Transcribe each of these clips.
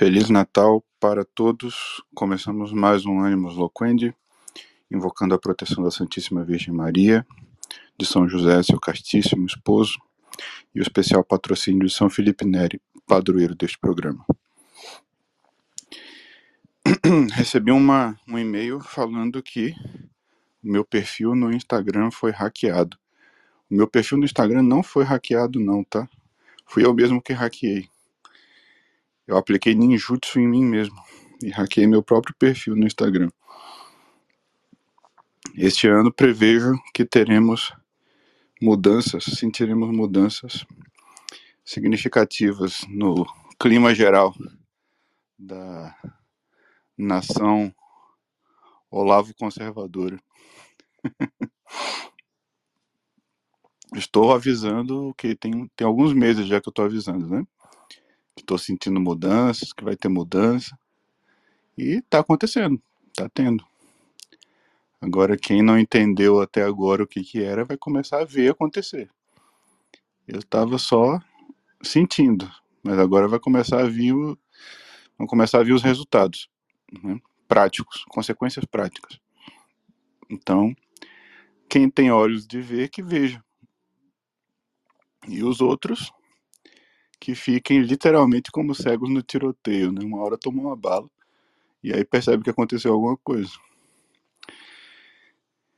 Feliz Natal para todos. Começamos mais um Animus Loquendi, invocando a proteção da Santíssima Virgem Maria, de São José, seu castíssimo esposo, e o especial patrocínio de São Felipe Neri, padroeiro deste programa. Recebi uma, um e-mail falando que o meu perfil no Instagram foi hackeado. O meu perfil no Instagram não foi hackeado, não, tá? Fui eu mesmo que hackeei. Eu apliquei ninjutsu em mim mesmo e hackeei meu próprio perfil no Instagram. Este ano prevejo que teremos mudanças, sentiremos mudanças significativas no clima geral da nação Olavo conservadora. estou avisando que tem, tem alguns meses já que eu estou avisando, né? Estou sentindo mudanças, que vai ter mudança. E está acontecendo, está tendo. Agora, quem não entendeu até agora o que, que era, vai começar a ver acontecer. Eu estava só sentindo, mas agora vai começar a vir, o, vão começar a vir os resultados né? práticos, consequências práticas. Então, quem tem olhos de ver, que veja. E os outros, que fiquem literalmente como cegos no tiroteio, né? Uma hora toma uma bala e aí percebe que aconteceu alguma coisa.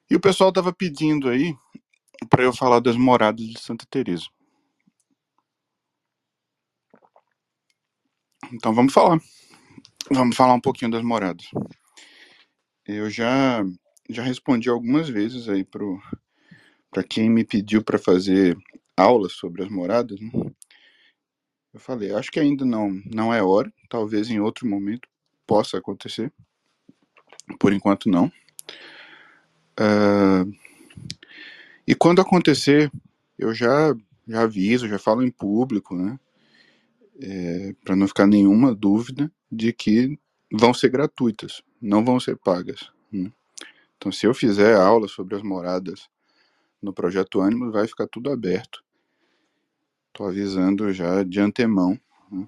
E o pessoal estava pedindo aí para eu falar das moradas de Santa Teresa. Então vamos falar. Vamos falar um pouquinho das moradas. Eu já já respondi algumas vezes aí para quem me pediu para fazer aulas sobre as moradas. Né? Eu falei, acho que ainda não, não é hora, talvez em outro momento possa acontecer. Por enquanto, não. Uh, e quando acontecer, eu já, já aviso, já falo em público, né? É, para não ficar nenhuma dúvida de que vão ser gratuitas, não vão ser pagas. Né? Então, se eu fizer aula sobre as moradas no projeto Ânimo, vai ficar tudo aberto Tô avisando já de antemão, né?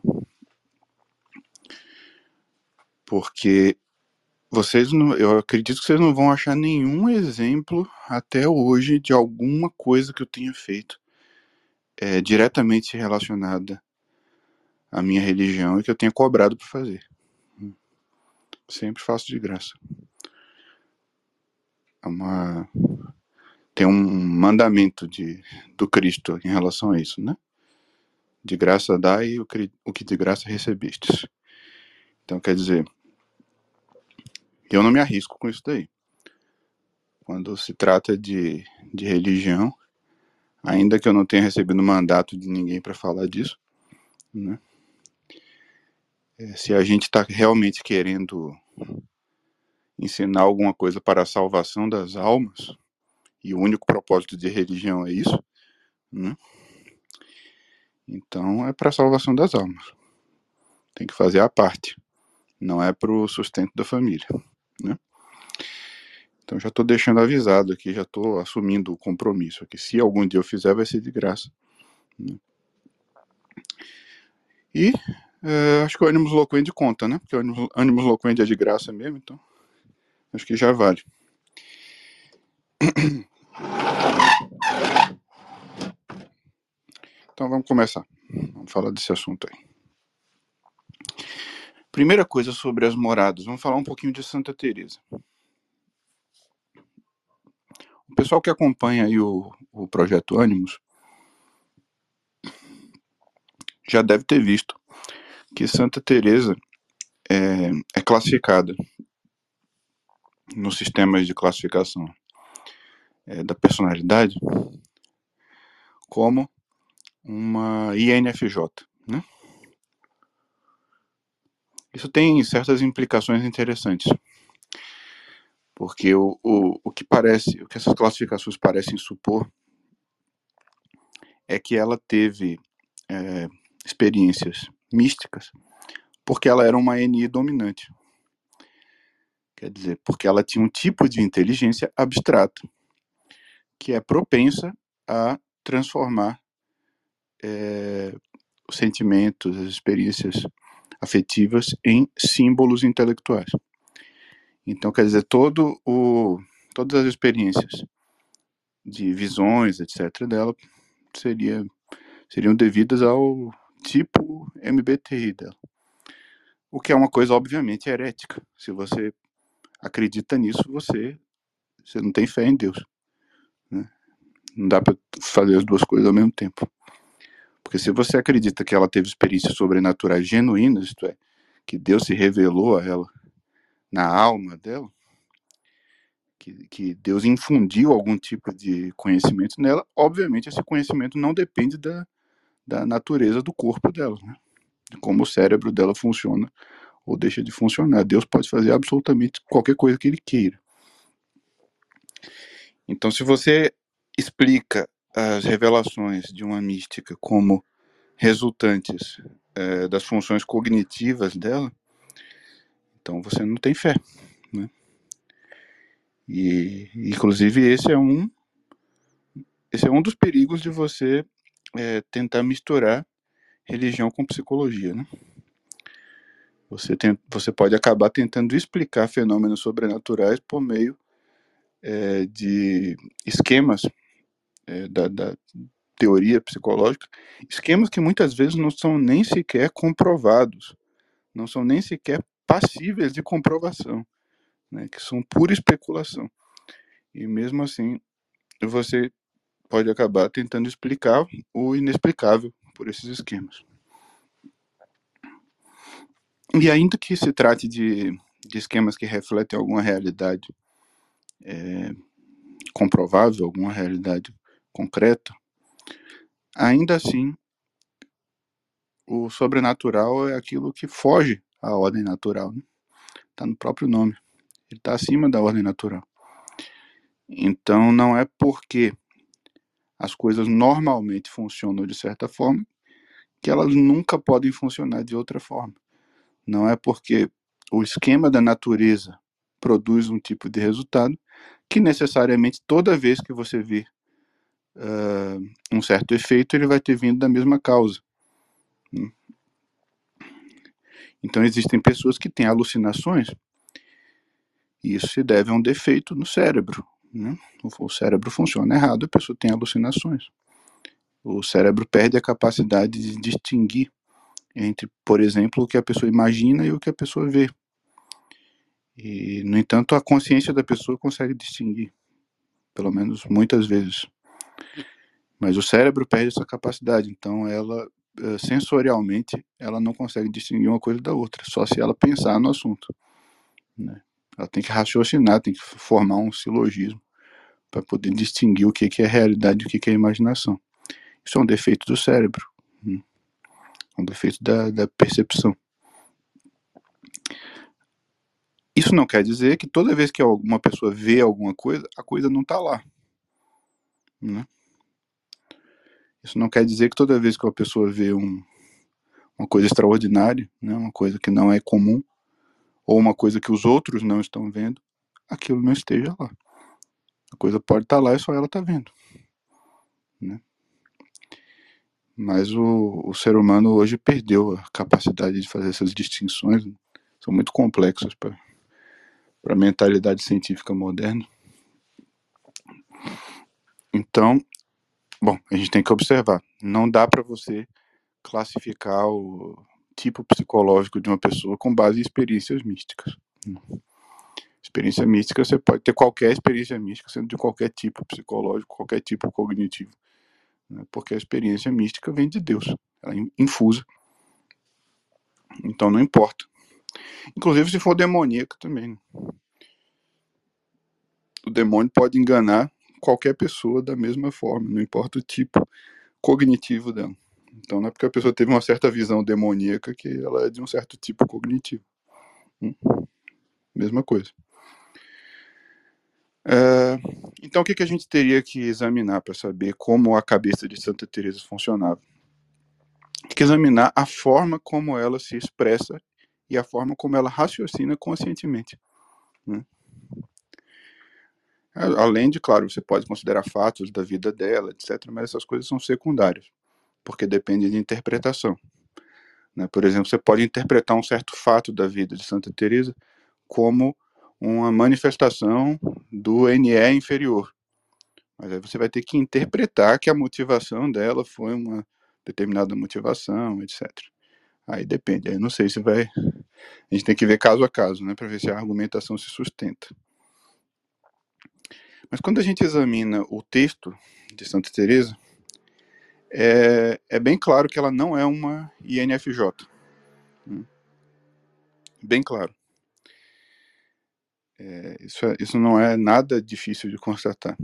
porque vocês não, eu acredito que vocês não vão achar nenhum exemplo até hoje de alguma coisa que eu tenha feito é, diretamente relacionada à minha religião e que eu tenha cobrado para fazer. Sempre faço de graça. É uma tem um mandamento de do Cristo em relação a isso, né? De graça dai o que, o que de graça recebestes. Então, quer dizer, eu não me arrisco com isso daí. Quando se trata de, de religião, ainda que eu não tenha recebido mandato de ninguém para falar disso, né? É, se a gente está realmente querendo ensinar alguma coisa para a salvação das almas, e o único propósito de religião é isso, né? Então é para a salvação das almas. Tem que fazer a parte. Não é para o sustento da família. Né? Então já estou deixando avisado aqui, já estou assumindo o compromisso aqui. Se algum dia eu fizer, vai ser de graça. Né? E é, acho que o Animus Loquende conta, né? Porque o Animus Loquende é de graça mesmo, então acho que já vale. Então vamos começar. Vamos falar desse assunto aí. Primeira coisa sobre as moradas, vamos falar um pouquinho de Santa Teresa. O pessoal que acompanha aí o, o projeto Ânimos já deve ter visto que Santa Teresa é, é classificada nos sistemas de classificação é, da personalidade como uma INFJ, né? Isso tem certas implicações interessantes, porque o, o, o que parece, o que essas classificações parecem supor é que ela teve é, experiências místicas porque ela era uma NI dominante. Quer dizer, porque ela tinha um tipo de inteligência abstrata que é propensa a transformar é, os sentimentos, as experiências afetivas em símbolos intelectuais. Então, quer dizer, todo o, todas as experiências de visões, etc., dela seria, seriam devidas ao tipo MBTI dela. O que é uma coisa, obviamente, herética. Se você acredita nisso, você, você não tem fé em Deus. Né? Não dá para fazer as duas coisas ao mesmo tempo. Porque se você acredita que ela teve experiências sobrenaturais genuínas, isto é, que Deus se revelou a ela na alma dela, que, que Deus infundiu algum tipo de conhecimento nela, obviamente esse conhecimento não depende da, da natureza do corpo dela, né? de como o cérebro dela funciona ou deixa de funcionar. Deus pode fazer absolutamente qualquer coisa que ele queira. Então, se você explica as revelações de uma mística como resultantes é, das funções cognitivas dela, então você não tem fé, né? E inclusive esse é um esse é um dos perigos de você é, tentar misturar religião com psicologia, né? Você, tem, você pode acabar tentando explicar fenômenos sobrenaturais por meio é, de esquemas é, da, da, teoria psicológica, esquemas que muitas vezes não são nem sequer comprovados, não são nem sequer passíveis de comprovação, né, que são pura especulação. E mesmo assim, você pode acabar tentando explicar o inexplicável por esses esquemas. E ainda que se trate de, de esquemas que refletem alguma realidade é, comprovável, alguma realidade concreta, ainda assim, o sobrenatural é aquilo que foge à ordem natural. Está né? Tá no próprio nome. Ele está acima da ordem natural. Então, não é porque as coisas normalmente funcionam de certa forma que elas nunca podem funcionar de outra forma. Não é porque o esquema da natureza produz um tipo de resultado que necessariamente toda vez que você vê uh, um certo efeito, ele vai ter vindo da mesma causa. Né? Então existem pessoas que têm alucinações e isso se deve a um defeito no cérebro. Né? O cérebro funciona errado, a pessoa tem alucinações. O cérebro perde a capacidade de distinguir entre, por exemplo, o que a pessoa imagina e o que a pessoa vê. E, no entanto, a consciência da pessoa consegue distinguir, pelo menos muitas vezes. Mas o cérebro perde essa capacidade, então ela eh, sensorialmente ela não consegue distinguir uma coisa da outra, só se ela pensar no assunto. Né? Ela tem que raciocinar, tem que formar um silogismo para poder distinguir o que, que é realidade e o que, que é imaginação. Isso é um defeito do cérebro. Hum um defeito da, da percepção. Isso não quer dizer que toda vez que uma pessoa vê alguma coisa, a coisa não está lá. Né? Isso não quer dizer que toda vez que uma pessoa vê um, uma coisa extraordinária, né, uma coisa que não é comum, ou uma coisa que os outros não estão vendo, aquilo não esteja lá. A coisa pode estar tá lá e só ela está vendo. Né? Mas o, o ser humano hoje perdeu a capacidade de fazer essas distinções, são muito complexas para a mentalidade científica moderna. Então, bom, a gente tem que observar. Não dá para você classificar o tipo psicológico de uma pessoa com base em experiências místicas. Experiência mística, você pode ter qualquer experiência mística, sendo de qualquer tipo psicológico, qualquer tipo cognitivo né, porque a experiência mística vem de Deus, ela é infusa. Então não importa. Inclusive se for demoníaca também. O demônio pode enganar qualquer pessoa da mesma forma, não importa o tipo cognitivo dela. Então não é porque a pessoa teve uma certa visão demoníaca que ela é de um certo tipo cognitivo. Hum? Mesma coisa. É, então, o que, que a gente teria que examinar para saber como a cabeça de Santa Teresa funcionava? Tem que examinar a forma como ela se expressa e a forma como ela raciocina conscientemente. Né? Além de, claro, você pode considerar fatos da vida dela, etc., mas essas coisas são secundárias, porque dependem de interpretação. Né? Por exemplo, você pode interpretar um certo fato da vida de Santa Teresa como uma manifestação do NE inferior. Mas aí você vai ter que interpretar que a motivação dela foi uma determinada motivação, etc. Aí depende, aí não sei se vai. A gente tem que ver caso a caso, né, para ver se a argumentação se sustenta. Mas quando a gente examina o texto de Santa Teresa, é, é bem claro que ela não é uma INFJ. Né? Bem claro. É, isso, é, isso não é nada difícil de constatar.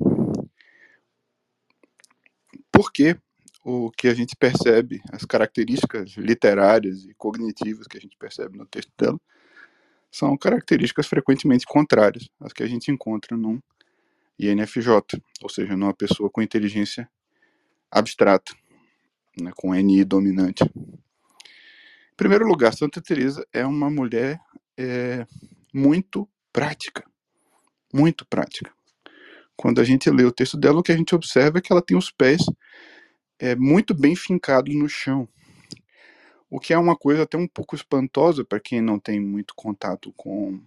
Porque o que a gente percebe, as características literárias e cognitivas que a gente percebe no texto dela, são características frequentemente contrárias às que a gente encontra num INFJ, ou seja, numa pessoa com inteligência abstrata, né, com NI dominante. Em primeiro lugar, Santa Teresa é uma mulher é, muito prática, muito prática. Quando a gente lê o texto dela, o que a gente observa é que ela tem os pés é, muito bem fincados no chão, o que é uma coisa até um pouco espantosa para quem não tem muito contato com,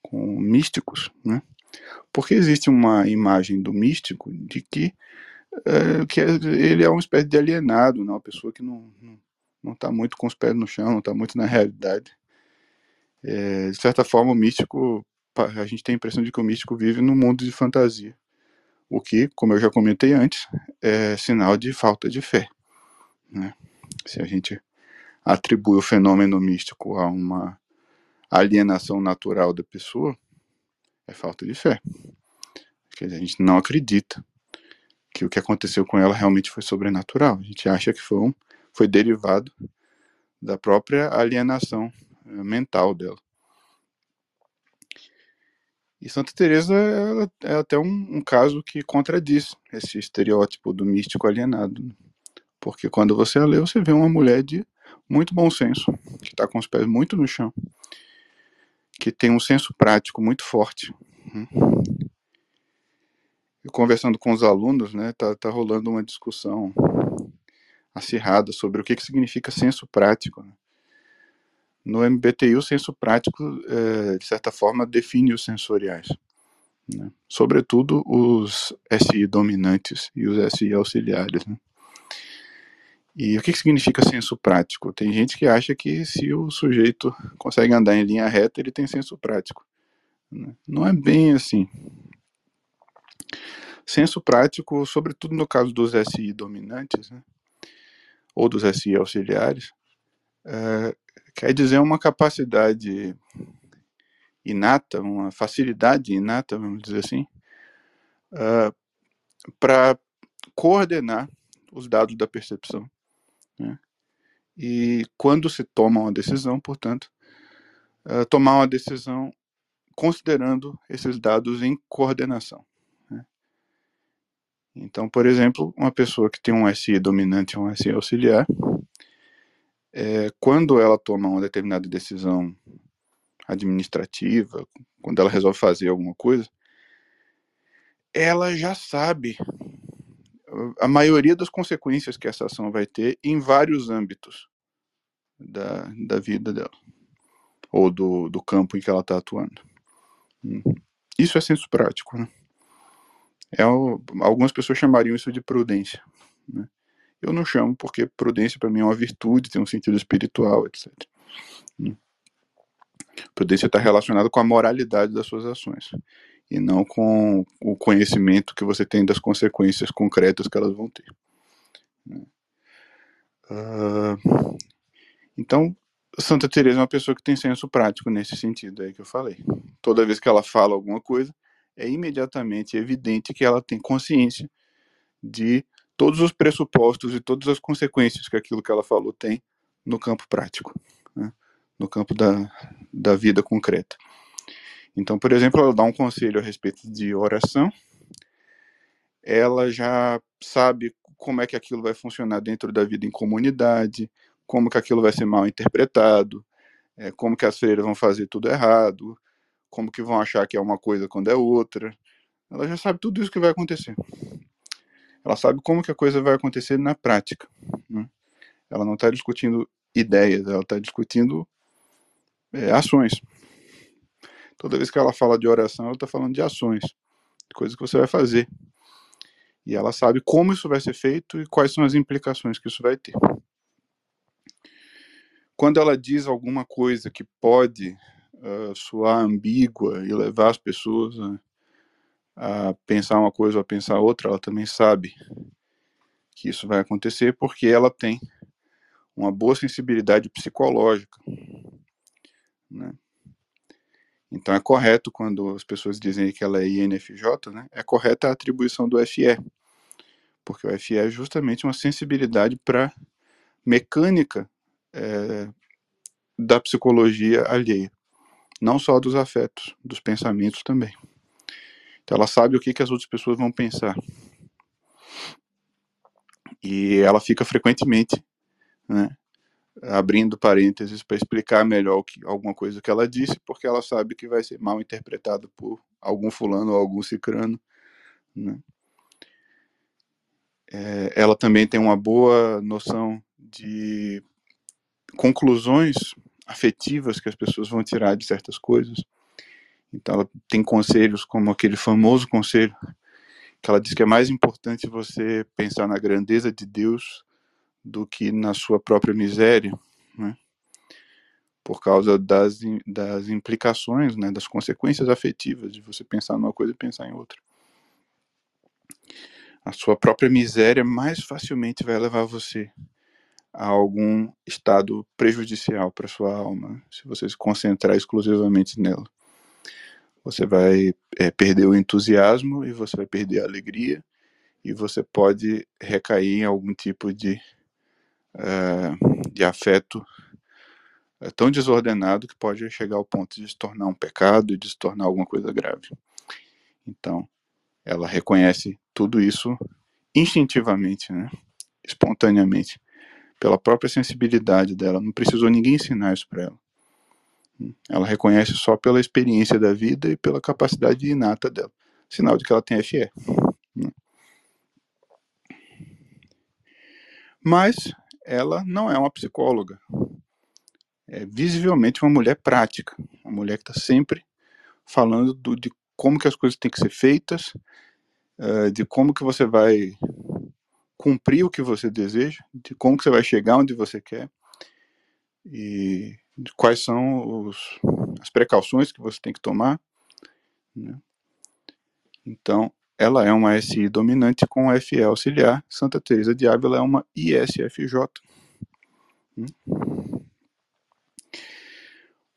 com místicos, né? Porque existe uma imagem do místico de que, é, que ele é uma espécie de alienado, né? uma pessoa que não não está muito com os pés no chão, não está muito na realidade. É, de certa forma, o místico, a gente tem a impressão de que o místico vive num mundo de fantasia, o que, como eu já comentei antes, é sinal de falta de fé. Né? Se a gente atribui o fenômeno místico a uma alienação natural da pessoa, é falta de fé. Quer dizer, a gente não acredita que o que aconteceu com ela realmente foi sobrenatural. A gente acha que foi, um, foi derivado da própria alienação eh, mental dela. E Santa Teresa é até um, um, caso que contradiz esse estereótipo do místico alienado, porque quando você a lê, você vê uma mulher de muito bom senso, que está com os pés muito no chão, que tem um senso prático muito forte. Né? E conversando com os alunos, né, tá, tá rolando uma discussão acirrada sobre o que, que significa senso prático. Né? No MBTI, o senso prático, é, de certa forma, define os sensoriais. Né? Sobretudo os SI dominantes e os SI auxiliares. Né? E o que, significa senso prático? Tem gente que acha que se o sujeito consegue andar em linha reta, ele tem senso prático. Né? Não é bem assim. Senso prático, sobretudo no caso dos SI dominantes, né? ou dos SI auxiliares, é, quer dizer uma capacidade inata, uma facilidade inata, vamos dizer assim, ah, para coordenar os dados da percepção. Né? E quando se toma uma decisão, portanto, uh, tomar uma decisão considerando esses dados em coordenação. Né? Então, por exemplo, uma pessoa que tem um SI dominante e um SI auxiliar, é, quando ela toma uma determinada decisão administrativa, quando ela resolve fazer alguma coisa, ela já sabe a maioria das consequências que essa ação vai ter em vários âmbitos da, da vida dela, ou do, do campo em que ela está atuando. Hum. Isso é senso prático. Né? É, algumas pessoas chamariam isso de prudência. Né? Eu não chamo porque prudência para mim é uma virtude, tem um sentido espiritual, etc. Hum. Prudência está relacionada com a moralidade das suas ações e não com o conhecimento que você tem das consequências concretas que elas vão ter. Uh, então, Santa Teresa é uma pessoa que tem senso prático nesse sentido aí que eu falei. Toda vez que ela fala alguma coisa, é imediatamente evidente que ela tem consciência de todos os pressupostos e todas as consequências que aquilo que ela falou tem no campo prático, né? no campo da, da vida concreta. Então, por exemplo, ela dá um conselho a respeito de oração, ela já sabe como é que aquilo vai funcionar dentro da vida em comunidade, como que aquilo vai ser mal interpretado, é, como que as freiras vão fazer tudo errado, como que vão achar que é uma coisa quando é outra. Ela já sabe tudo isso que vai acontecer. Ela sabe como que a coisa vai acontecer na prática. Né? Ela não está discutindo ideias, ela está discutindo é, ações. Toda vez que ela fala de oração, ela está falando de ações, de coisas que você vai fazer. E ela sabe como isso vai ser feito e quais são as implicações que isso vai ter. Quando ela diz alguma coisa que pode uh, soar ambígua e levar as pessoas a, a pensar uma coisa ou a pensar outra, ela também sabe que isso vai acontecer porque ela tem uma boa sensibilidade psicológica. Né? Então é correto quando as pessoas dizem que ela é INFJ, né? É correta a atribuição do FE, porque o FE é justamente uma sensibilidade para mecânica é, da psicologia alheia, não só dos afetos, dos pensamentos também. Então ela sabe o que, que as outras pessoas vão pensar. E ela fica frequentemente né, abrindo parênteses para explicar melhor que, alguma coisa que ela disse, porque ela sabe que vai ser mal interpretado por algum fulano ou algum cicrano. Né? É, ela também tem uma boa noção de conclusões afetivas que as pessoas vão tirar de certas coisas. Então ela tem conselhos como aquele famoso conselho que ela diz que é mais importante você pensar na grandeza de Deus do que na sua própria miséria, né? por causa das, das implicações, né, das consequências afetivas de você pensar numa coisa e pensar em outra. A sua própria miséria mais facilmente vai levar você a algum estado prejudicial para sua alma, se você se concentrar exclusivamente nela. Você vai é, perder o entusiasmo e você vai perder a alegria e você pode recair em algum tipo de de afeto é tão desordenado que pode chegar ao ponto de se tornar um pecado e de se tornar alguma coisa grave. Então, ela reconhece tudo isso instintivamente, né? espontaneamente, pela própria sensibilidade dela. Não precisou ninguém ensinar isso para ela. Ela reconhece só pela experiência da vida e pela capacidade inata dela. Sinal de que ela tem FE. Né? Mas ela não é uma psicóloga. É visivelmente uma mulher prática, uma mulher que está sempre falando do, de como que as coisas têm que ser feitas, uh, de como que você vai cumprir o que você deseja, de como que você vai chegar onde você quer e quais são os, as precauções que você tem que tomar. Né? Então, ela é uma SI dominante com FE auxiliar. Santa Teresa de Ávila é uma ISFJ. Hum?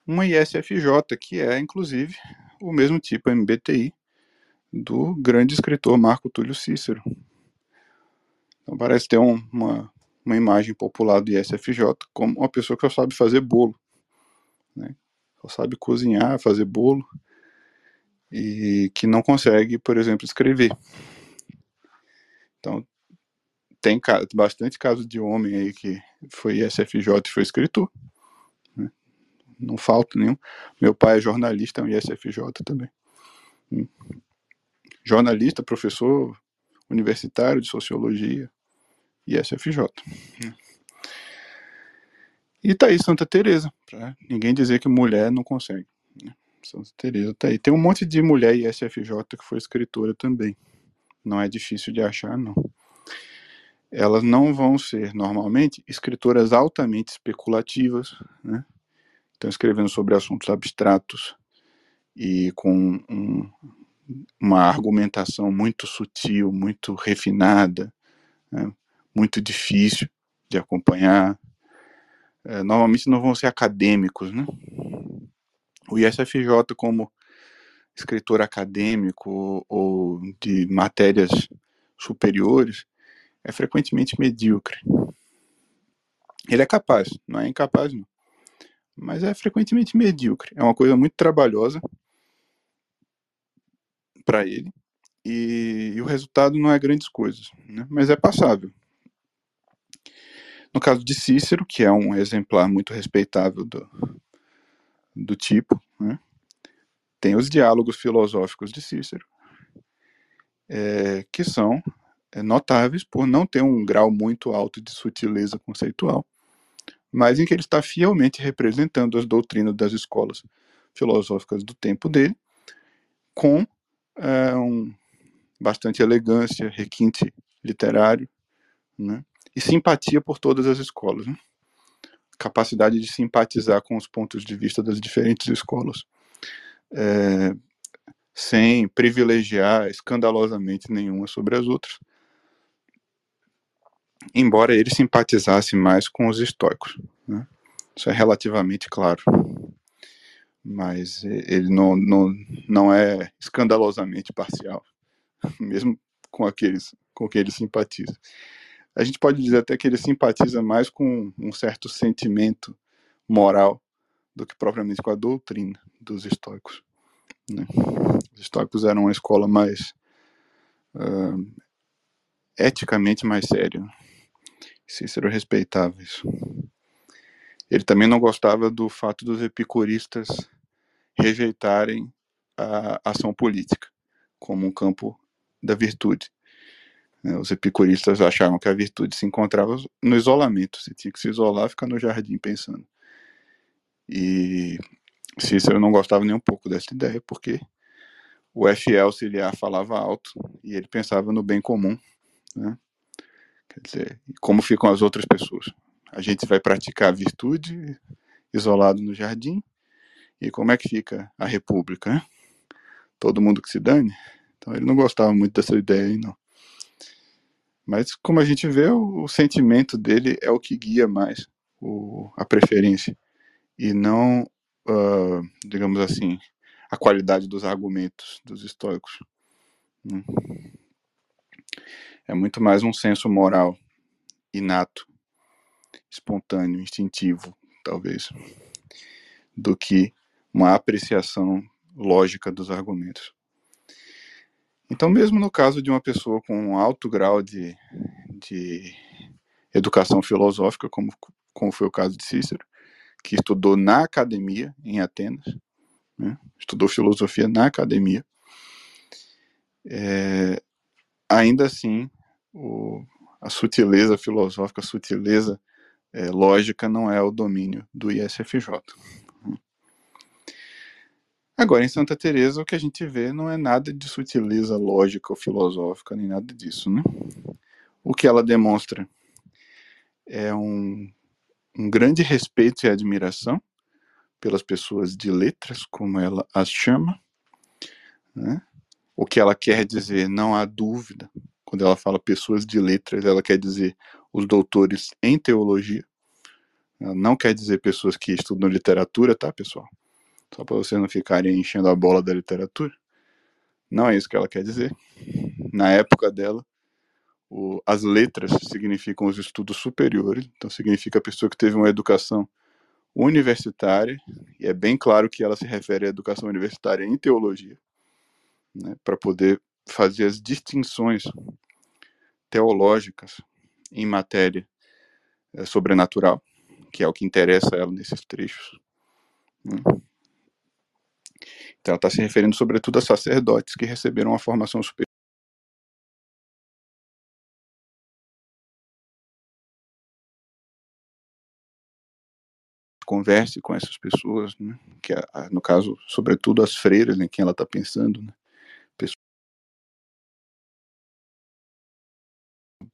Uma ISFJ que é, inclusive, o mesmo tipo MBTI do grande escritor Marco Túlio Cícero. Então parece ter um, uma, uma imagem popular do ISFJ como uma pessoa que só sabe fazer bolo. Né? Só sabe cozinhar, fazer bolo e que não consegue, por exemplo, escrever. Então, tem bastante casos de homem aí que foi ISFJ e foi escritor. Né? Não falta nenhum. Meu pai é jornalista, é um ISFJ também. Hum. Jornalista, professor universitário de sociologia, ISFJ. Hum. E tá aí Santa Teresa, pra ninguém dizer que mulher não consegue. Santa Teresa tá aí. Tem um monte de mulher ISFJ que foi escritora também. Não é difícil de achar, não. Elas não vão ser, normalmente, escritoras altamente especulativas, né? Estão escrevendo sobre assuntos abstratos e com um, uma argumentação muito sutil, muito refinada, né? muito difícil de acompanhar. É, normalmente não vão ser acadêmicos, né? O ISFJ como escritor acadêmico ou de matérias superiores é frequentemente medíocre. Ele é capaz, não é incapaz não, mas é frequentemente medíocre. É uma coisa muito trabalhosa para ele e, e, o resultado não é grandes coisas, né? mas é passável. No caso de Cícero, que é um exemplar muito respeitável do, do tipo. Né? Tem os diálogos filosóficos de Cícero, é, que são é, notáveis por não ter um grau muito alto de sutileza conceitual, mas em que ele está fielmente representando as doutrinas das escolas filosóficas do tempo dele, com é, um, bastante elegância, requinte literário, né? e simpatia por todas as escolas. Né? Capacidade de simpatizar com os pontos de vista das diferentes escolas, é, sem privilegiar escandalosamente nenhuma sobre as outras. Embora ele simpatizasse mais com os estoicos. Né? Isso é relativamente claro. Mas ele não, não, não é escandalosamente parcial, mesmo com aqueles com quem ele simpatiza. A gente pode dizer até que ele simpatiza mais com um certo sentimento moral do que propriamente com a doutrina dos estoicos. Né? Os estoicos eram uma escola mais uh, eticamente mais séria. Cícero respeitava isso. Ele também não gostava do fato dos epicuristas rejeitarem a ação política como um campo da virtude. Né? Os epicuristas achavam que a virtude se encontrava no isolamento, você tinha que se isolar, ficar no jardim pensando. E Cícero não gostava nem um pouco dessa ideia, porque o FL auxiliar falava alto e ele pensava no bem comum, né? Quer dizer, como ficam as outras pessoas? A gente vai praticar a virtude isolado no jardim, e como é que fica a república, né? Todo mundo que se dane? Então ele não gostava muito dessa ideia aí, não. Mas como a gente vê, o, o sentimento dele é o que guia mais o, a preferência e não, uh, digamos assim, a qualidade dos argumentos dos estoicos. Hum. É muito mais um senso moral inato, espontâneo, instintivo, talvez, do que uma apreciação lógica dos argumentos. Então, mesmo no caso de uma pessoa com um alto grau de, de educação filosófica, como, como foi o caso de Cícero, que estudou na academia em Atenas, né, estudou filosofia na academia, é, ainda assim, o, a sutileza filosófica, a sutileza é, lógica não é o domínio do ISFJ. Agora, em Santa Teresa, o que a gente vê não é nada de sutileza lógica ou filosófica, nem nada disso, né? O que ela demonstra é um, um grande respeito e admiração pelas pessoas de letras, como ela as chama, né? O que ela quer dizer, não há dúvida, quando ela fala pessoas de letras, ela quer dizer os doutores em teologia, ela não quer dizer pessoas que estudam literatura, tá, pessoal? Só para vocês não ficarem enchendo a bola da literatura. Não é isso que ela quer dizer. Na época dela, o, as letras significam os estudos superiores, então significa a pessoa que teve uma educação universitária, e é bem claro que ela se refere à educação universitária em teologia, né, para poder fazer as distinções teológicas em matéria é, sobrenatural, que é o que interessa a ela nesses trechos. Né. Então, ela está se referindo sobretudo a sacerdotes que receberam uma formação superior. Converse com essas pessoas, né? que no caso, sobretudo as freiras em quem ela está pensando, né?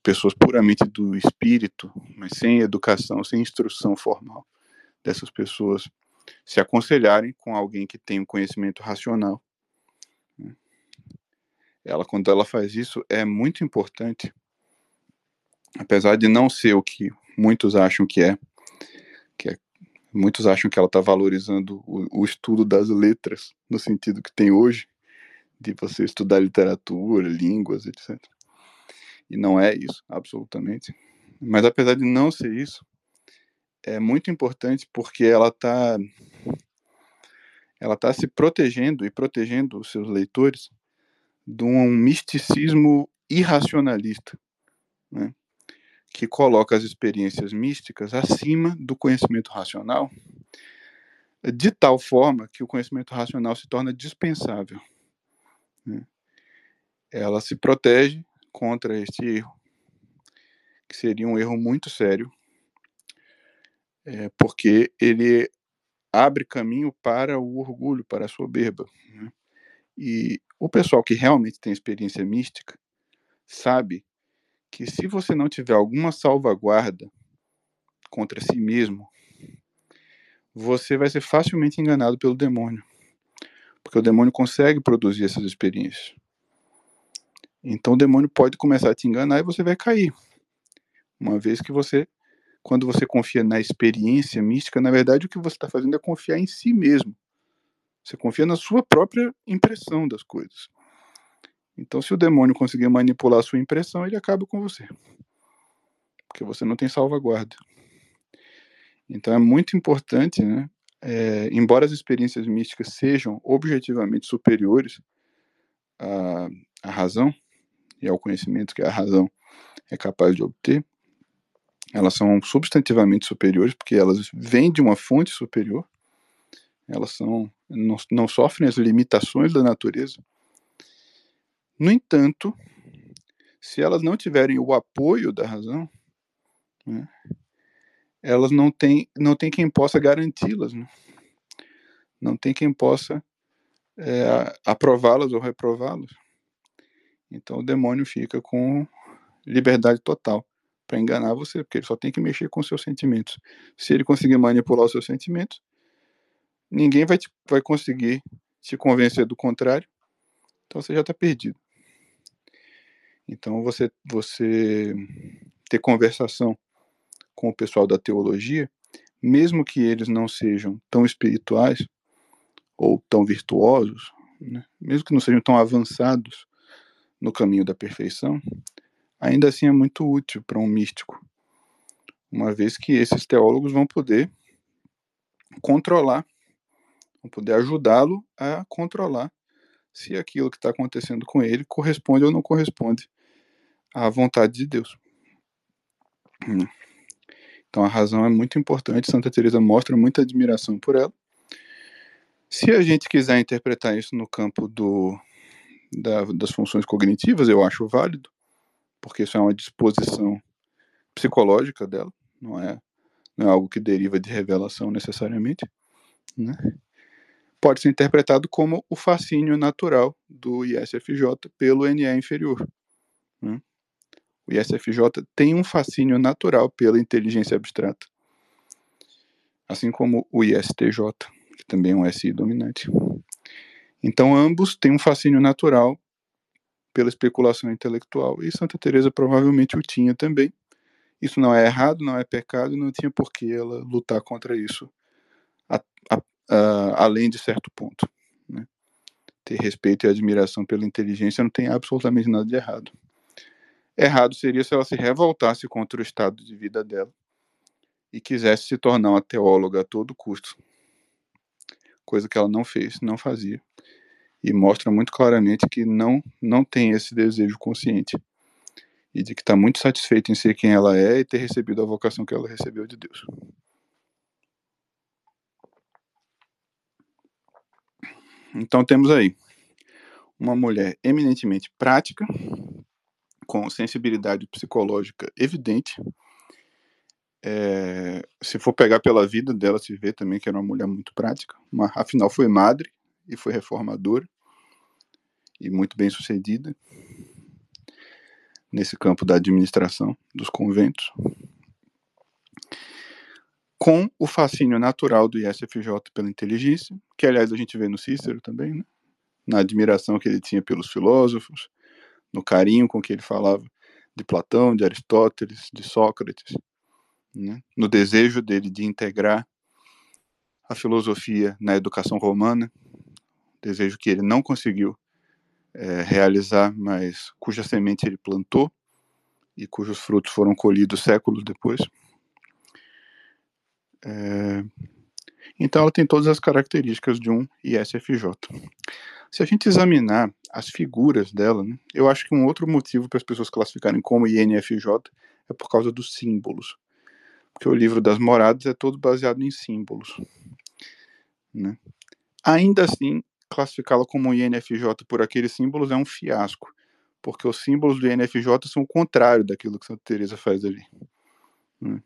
pessoas puramente do espírito, mas sem educação, sem instrução formal dessas pessoas se aconselharem com alguém que tem um conhecimento racional. Né. Ela, quando ela faz isso, é muito importante, apesar de não ser o que muitos acham que é, que é muitos acham que ela está valorizando o, o estudo das letras no sentido que tem hoje, de você estudar literatura, línguas, etc. E não é isso, absolutamente. Mas apesar de não ser isso, é muito importante porque ela está ela tá se protegendo e protegendo os seus leitores de um misticismo irracionalista, né? que coloca as experiências místicas acima do conhecimento racional, de tal forma que o conhecimento racional se torna dispensável. Né? Ela se protege contra este erro, que seria um erro muito sério, é, porque ele abre caminho para o orgulho, para a soberba. Né? E o pessoal que realmente tem experiência mística sabe que se você não tiver alguma salvaguarda contra si mesmo, você vai ser facilmente enganado pelo demônio. Porque o demônio consegue produzir essas experiências. Então o demônio pode começar a te enganar e você vai cair. Uma vez que você, quando você confia na experiência mística, na verdade o que você está fazendo é confiar em si mesmo. Você confia na sua própria impressão das coisas. Então, se o demônio conseguir manipular a sua impressão, ele acaba com você. Porque você não tem salvaguarda. Então, é muito importante, né? É, embora as experiências místicas sejam objetivamente superiores à, à razão e ao conhecimento que a razão é capaz de obter, elas são substantivamente superiores porque elas vêm de uma fonte superior, elas são não, não sofrem as limitações da natureza. No entanto, se elas não tiverem o apoio da razão, né, elas não têm, não tem quem possa garanti-las, né? não tem quem possa é, aprová-las ou reprová-las. Então o demônio fica com liberdade total para enganar você, porque ele só tem que mexer com seus sentimentos. Se ele conseguir manipular os seus sentimentos, ninguém vai, te, vai conseguir te convencer do contrário, então você já está perdido. Então você, você ter conversação com o pessoal da teologia, mesmo que eles não sejam tão espirituais ou tão virtuosos, né? mesmo que não sejam tão avançados no caminho da perfeição, ainda assim é muito útil para um místico, uma vez que esses teólogos vão poder controlar, vão poder ajudá-lo a controlar se aquilo que está acontecendo com ele corresponde ou não corresponde à vontade de Deus. Hum. Então a razão é muito importante, Santa Teresa mostra muita admiração por ela. Se a gente quiser interpretar isso no campo do, da, das funções cognitivas, eu acho válido, porque isso é uma disposição psicológica dela, não é, não é algo que deriva de revelação necessariamente. Né? Pode ser interpretado como o fascínio natural do ISFJ pelo NE inferior. Né? O ISFJ tem um fascínio natural pela inteligência abstrata, assim como o ISTJ, que também é um SI dominante. Então, ambos têm um fascínio natural pela especulação intelectual, e Santa Teresa provavelmente o tinha também. Isso não é errado, não é pecado, e não tinha por que ela lutar contra isso, a, a, a, além de certo ponto. Né? Ter respeito e admiração pela inteligência não tem absolutamente nada de errado. Errado seria se ela se revoltasse contra o estado de vida dela e quisesse se tornar uma teóloga a todo custo. Coisa que ela não fez, não fazia. E mostra muito claramente que não, não tem esse desejo consciente. E de que está muito satisfeita em ser quem ela é e ter recebido a vocação que ela recebeu de Deus. Então temos aí uma mulher eminentemente prática, com sensibilidade psicológica evidente. É, se for pegar pela vida dela, se vê também que era uma mulher muito prática. Uma, afinal, foi madre e foi reformadora e muito bem sucedida nesse campo da administração dos conventos. Com o fascínio natural do ISFJ pela inteligência, que aliás a gente vê no Cícero também, né? na admiração que ele tinha pelos filósofos, no carinho com que ele falava de Platão, de Aristóteles, de Sócrates, né? no desejo dele de integrar a filosofia na educação romana, desejo que ele não conseguiu é, realizar, mas cuja semente ele plantou e cujos frutos foram colhidos séculos depois. É, então ela tem todas as características de um ISFJ. Se a gente examinar as figuras dela, né, eu acho que um outro motivo para as pessoas classificarem como INFJ é por causa dos símbolos. Porque o livro das moradas é todo baseado em símbolos. Né? Ainda assim, classificá-la como INFJ por aqueles símbolos é um fiasco, porque os símbolos do INFJ são o contrário daquilo que Santa Teresa faz ali. Né?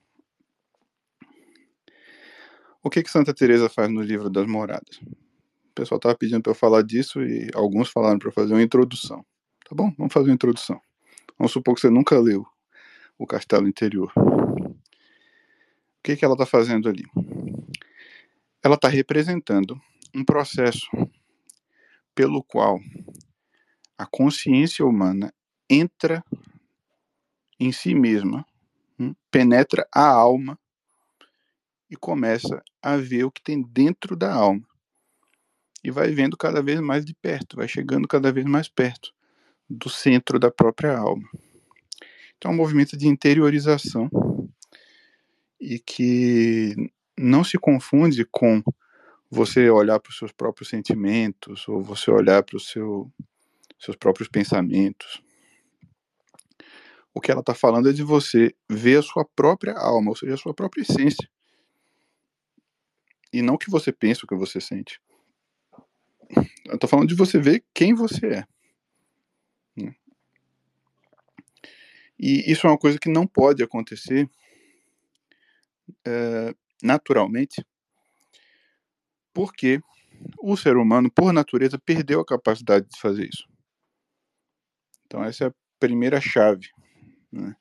O que que Santa Teresa faz no livro das Moradas? O pessoal estava pedindo para eu falar disso e alguns falaram para fazer uma introdução. Tá bom? Vamos fazer uma introdução. Vamos supor que você nunca leu o Castelo Interior. O que que ela está fazendo ali? Ela está representando um processo pelo qual a consciência humana entra em si mesma, hum, penetra a alma e começa a ver o que tem dentro da alma. E vai vendo cada vez mais de perto, vai chegando cada vez mais perto do centro da própria alma. Então, é um movimento de interiorização e que não se confunde com você olhar para os seus próprios sentimentos ou você olhar para os seu, seus próprios pensamentos. O que ela está falando é de você ver a sua própria alma, ou seja, a sua própria essência. E não o que você pensa, o que você sente. Eu tô falando de você ver quem você é. Né? E isso é uma coisa que não pode acontecer é, naturalmente, porque o ser humano, por natureza, perdeu a capacidade de fazer isso. Então, essa é a primeira chave né?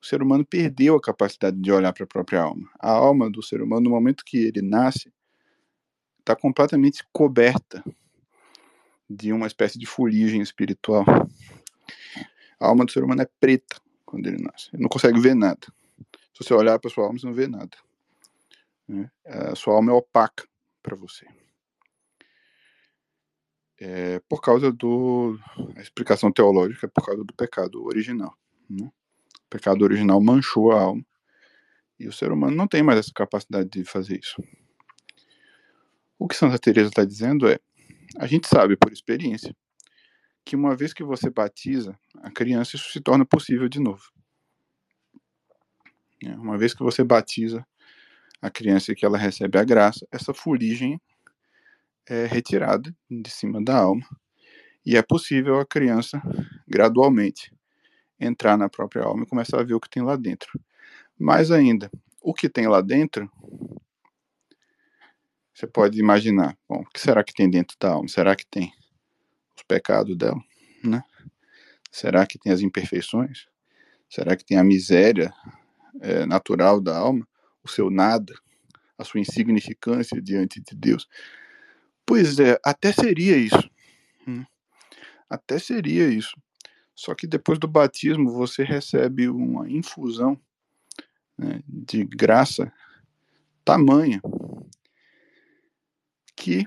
O ser humano perdeu a capacidade de olhar para a própria alma. A alma do ser humano, no momento que ele nasce, está completamente coberta de uma espécie de fuligem espiritual. A alma do ser humano é preta quando ele nasce. Ele não consegue ver nada. Se você olhar para sua alma, você não vê nada. Né? A sua alma é opaca para você. É por causa do. A explicação teológica é por causa do pecado original. Né? O pecado original manchou a alma. E o ser humano não tem mais essa capacidade de fazer isso. O que Santa Teresa está dizendo é: a gente sabe por experiência que uma vez que você batiza a criança, isso se torna possível de novo. É, uma vez que você batiza a criança que ela recebe a graça, essa fuligem é retirada de cima da alma e é possível a criança gradualmente entrar na própria alma e começar a ver o que tem lá dentro. Mais ainda, o que tem lá dentro, você pode imaginar, bom, o que será que tem dentro da alma? Será que tem os pecados dela, né? Será que tem as imperfeições? Será que tem a miséria é, natural da alma, o seu nada, a sua insignificância diante de Deus? Pois é, até seria isso. Hum. Até seria isso. Só que depois do batismo você recebe uma infusão né, de graça tamanha que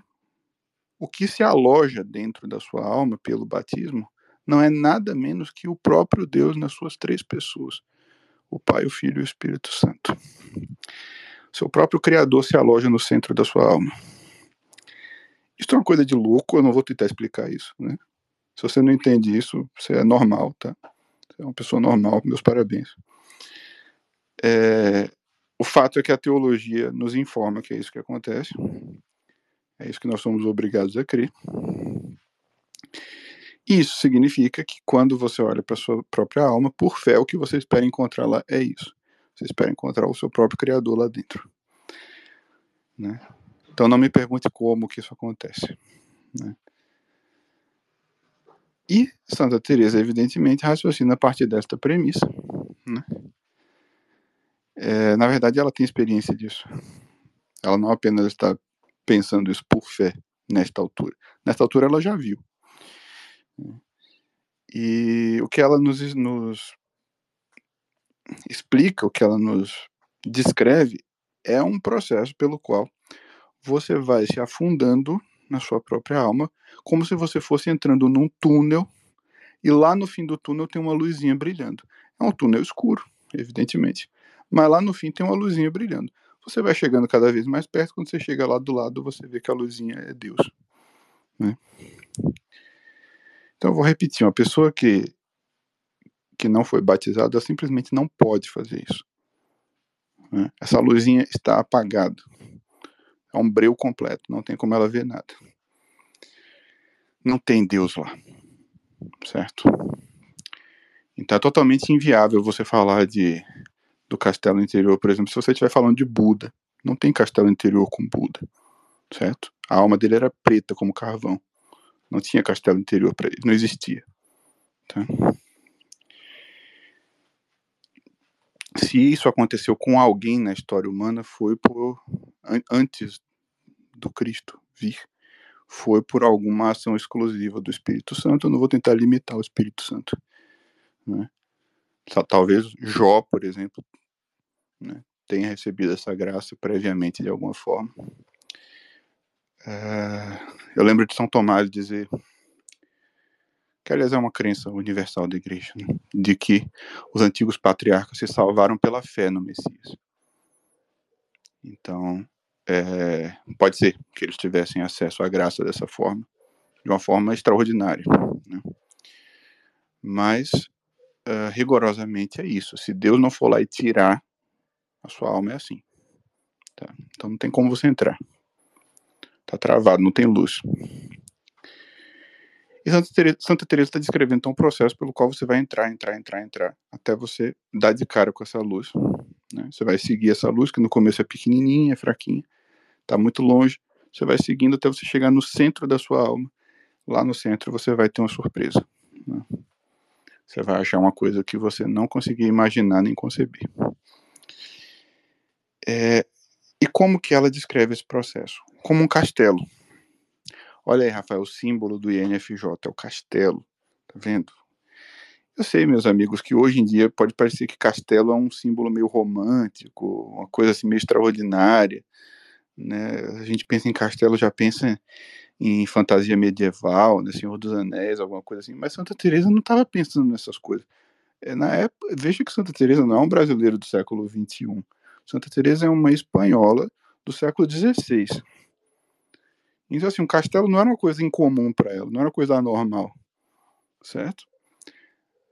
o que se aloja dentro da sua alma pelo batismo não é nada menos que o próprio Deus nas suas três pessoas, o Pai, o Filho e o Espírito Santo. Seu próprio Criador se aloja no centro da sua alma. Isso é uma coisa de louco, eu não vou tentar explicar isso, né? Se você não entende isso, você é normal, tá? Você é uma pessoa normal, meus parabéns. É, o fato é que a teologia nos informa que é isso que acontece. É isso que nós somos obrigados a crer. Isso significa que quando você olha para sua própria alma, por fé, o que você espera encontrar lá é isso. Você espera encontrar o seu próprio Criador lá dentro. Né? Então não me pergunte como que isso acontece. Né? E Santa Teresa, evidentemente, raciocina a partir desta premissa. Né? É, na verdade, ela tem experiência disso. Ela não apenas está pensando isso por fé nesta altura. Nesta altura, ela já viu. E o que ela nos, nos explica, o que ela nos descreve, é um processo pelo qual você vai se afundando na sua própria alma, como se você fosse entrando num túnel e lá no fim do túnel tem uma luzinha brilhando. É um túnel escuro, evidentemente, mas lá no fim tem uma luzinha brilhando. Você vai chegando cada vez mais perto, quando você chega lá do lado, você vê que a luzinha é Deus. Né? Então eu vou repetir, uma pessoa que que não foi batizada simplesmente não pode fazer isso. Né? Essa luzinha está apagada. É um breu completo, não tem como ela ver nada. Não tem Deus lá. Certo? Então é totalmente inviável você falar de do castelo interior, por exemplo, se você estiver falando de Buda, Não tem castelo interior com Buda, certo? A alma dele era preta como carvão. Não tinha castelo interior para ele, não existia. Tá? Se isso aconteceu com alguém na história humana, foi por antes do Cristo vir, foi por alguma ação exclusiva do Espírito Santo. Eu não vou tentar limitar o Espírito Santo. Né? Talvez Jó, por exemplo, né, tenha recebido essa graça previamente de alguma forma. É, eu lembro de São Tomás dizer, que aliás é uma crença universal da igreja, né, de que os antigos patriarcas se salvaram pela fé no Messias. Então, é, pode ser que eles tivessem acesso à graça dessa forma, de uma forma extraordinária. Né? Mas, uh, rigorosamente, é isso. Se Deus não for lá e tirar, a sua alma é assim. Tá? Então não tem como você entrar. Tá travado, não tem luz. E Santa Teresa, está descrevendo então um processo pelo qual você vai entrar, entrar, entrar, entrar, até você dar de cara com essa luz. Né? Você vai seguir essa luz, que no começo é pequenininha, é fraquinha, está muito longe. Você vai seguindo até você chegar no centro da sua alma. Lá no centro você vai ter uma surpresa. Né? Você vai achar uma coisa que você não conseguia imaginar nem conceber. É, e como que ela descreve esse processo? Como um castelo. Olha aí, Rafael, o símbolo do INFJ é o castelo. Tá vendo? Eu sei, meus amigos, que hoje em dia pode parecer que castelo é um símbolo meio romântico, uma coisa assim meio extraordinária. Né? A gente pensa em castelo, já pensa em fantasia medieval, né? Senhor dos Anéis, alguma coisa assim. Mas Santa Teresa não estava pensando nessas coisas. É, na época, veja que Santa Teresa não é um brasileiro do século XXI. Santa Teresa é uma espanhola do século XVI. Então, assim, um castelo não era uma coisa incomum para ela, não era uma coisa anormal, certo?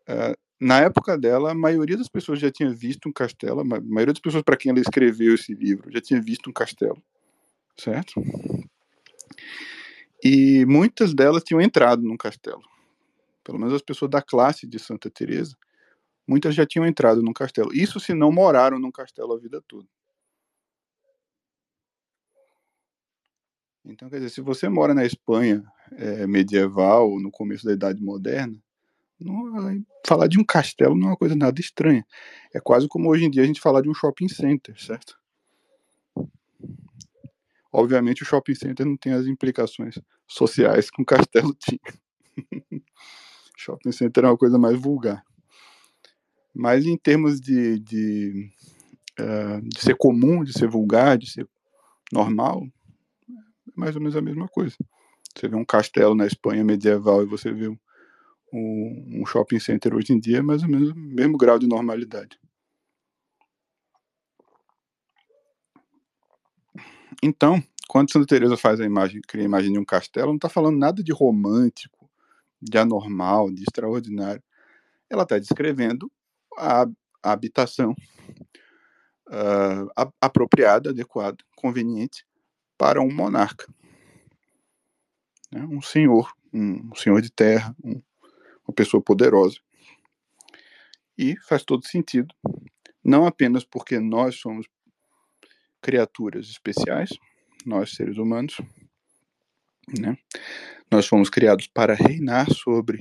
Uh, na época dela, a maioria das pessoas já tinha visto um castelo, a maioria das pessoas para quem ela escreveu esse livro já tinha visto um castelo, certo? E muitas delas tinham entrado num castelo. Pelo menos as pessoas da classe de Santa Teresa, muitas já tinham entrado num castelo. Isso se não moraram num castelo a vida toda. Então, quer dizer, se você mora na Espanha é, medieval, no começo da Idade Moderna, não, falar de um castelo não é uma coisa nada estranha. É quase como hoje em dia a gente falar de um shopping center, certo? Obviamente o shopping center não tem as implicações sociais que um castelo tinha. shopping center é uma coisa mais vulgar. Mas em termos de, de, uh, de ser comum, de ser vulgar, de ser normal, é mais ou menos a mesma coisa. Você vê um castelo na Espanha medieval e você vê um, um shopping center hoje em dia, é mais ou menos o mesmo grau de normalidade. Então, quando Santa Teresa faz a imagem, cria a imagem de um castelo, não está falando nada de romântico, de anormal, de extraordinário. Ela está descrevendo a, a habitação uh, apropriada, adequada, conveniente para um monarca, né? um senhor, um, senhor de terra, um, uma pessoa poderosa. E faz todo sentido, não apenas porque nós somos criaturas especiais, nós seres humanos, né? Nós fomos criados para reinar sobre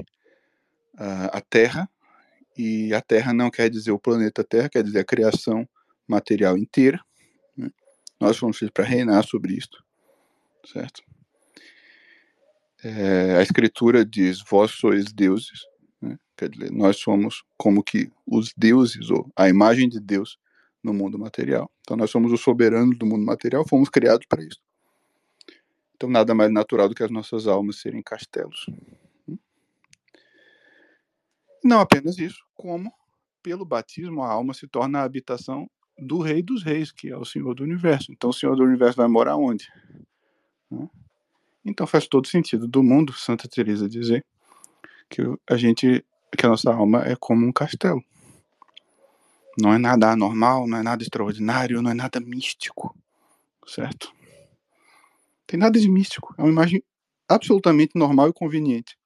uh, a Terra, e a Terra não quer dizer o planeta Terra, quer dizer a criação material inteira. Nós fomos feitos para reinar sobre isto, certo? É, a Escritura diz: Vós sois deuses, né? quer dizer, nós somos como que os deuses, ou a imagem de Deus no mundo material. Então nós somos os soberanos do mundo material, fomos criados para isso. Então nada mais natural do que as nossas almas serem castelos. Não apenas isso, como pelo batismo a alma se torna a habitação do Rei dos Reis, que é o Senhor do Universo. Então o Senhor do Universo vai morar onde? Então faz todo sentido do mundo Santa Teresa dizer que a gente, que a nossa alma é como um castelo. Não é nada anormal, não é nada extraordinário, não é nada místico, certo? Tem nada de místico. É uma imagem absolutamente normal e conveniente.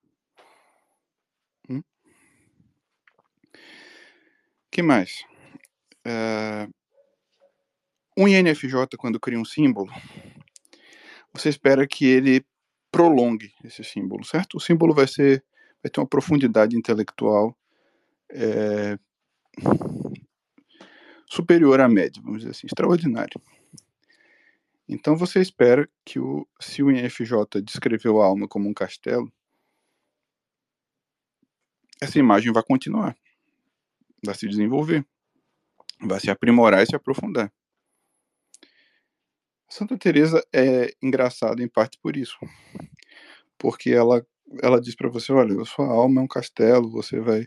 Hum? que mais? É... um INFJ, quando cria um símbolo, você espera que ele prolongue esse símbolo, certo? O símbolo vai ser, vai ter uma profundidade intelectual é, superior à média, vamos dizer assim, extraordinária. Então você espera que o, se o INFJ descreveu a alma como um castelo, essa imagem vai continuar, vai se desenvolver, vai se aprimorar e se aprofundar. Santa Teresa é engraçada em parte por isso, porque ela ela diz para você, olha, a sua alma é um castelo, você vai,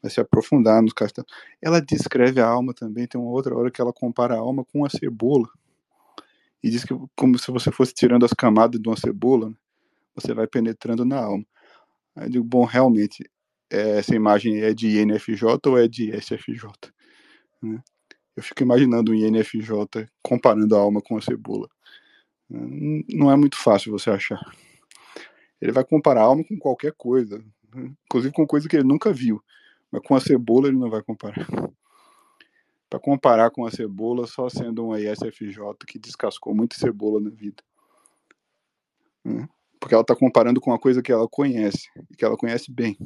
vai se aprofundar nos castelos. Ela descreve a alma também, tem uma outra hora que ela compara a alma com uma cebola e diz que como se você fosse tirando as camadas de uma cebola, né, você vai penetrando na alma. Aí eu digo, bom, realmente, essa imagem é de INFJ ou é de SFJ? Né? Eu fico imaginando um INFJ comparando a alma com a cebola. Não é muito fácil você achar. Ele vai comparar a alma com qualquer coisa, inclusive com coisa que ele nunca viu. Mas com a cebola ele não vai comparar. Para comparar com a cebola, só sendo um ISFJ que descascou muita cebola na vida. Né? Porque ela está comparando com uma coisa que ela conhece, e que ela conhece bem.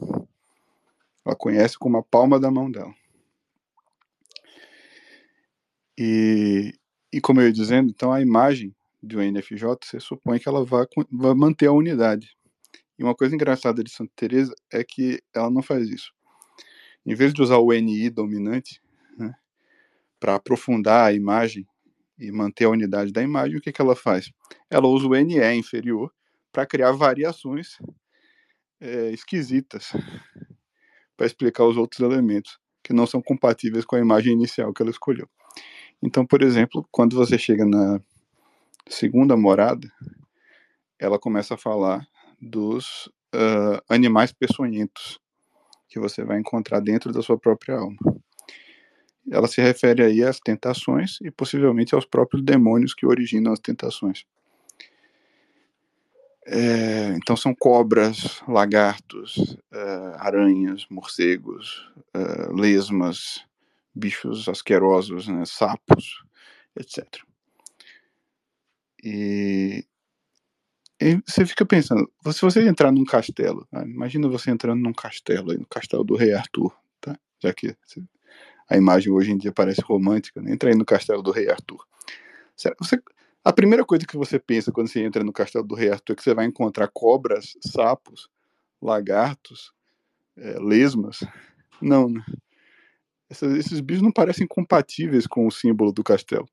Ela conhece como a palma da mão dela. E, e como eu ia dizendo, então a imagem de um NFJ, você supõe que ela vai, manter a unidade. E uma coisa engraçada de Santa Teresa é que ela não faz isso. Em vez de usar o NI dominante né, para aprofundar a imagem e manter a unidade da imagem, o que, que ela faz? Ela usa o NE inferior para criar variações é, esquisitas para explicar os outros elementos que não são compatíveis com a imagem inicial que ela escolheu. Então, por exemplo, quando você chega na segunda morada, ela começa a falar dos uh, animais peçonhentos que você vai encontrar dentro da sua própria alma. Ela se refere aí às tentações e possivelmente aos próprios demônios que originam as tentações. É, então são cobras, lagartos, uh, aranhas, morcegos, uh, lesmas, bichos asquerosos, né, sapos, etc. E, e, você fica pensando, se você entrar num castelo, né, imagina você entrando num castelo, no castelo do rei Arthur, tá? já que a imagem hoje em dia parece romântica, né? entra aí no castelo do rei Arthur. Você, a primeira coisa que você pensa quando você entra no castelo do rei Arthur é que você vai encontrar cobras, sapos, lagartos, é, lesmas. Não, né? Essas, esses bichos não parecem compatíveis com o símbolo do castelo.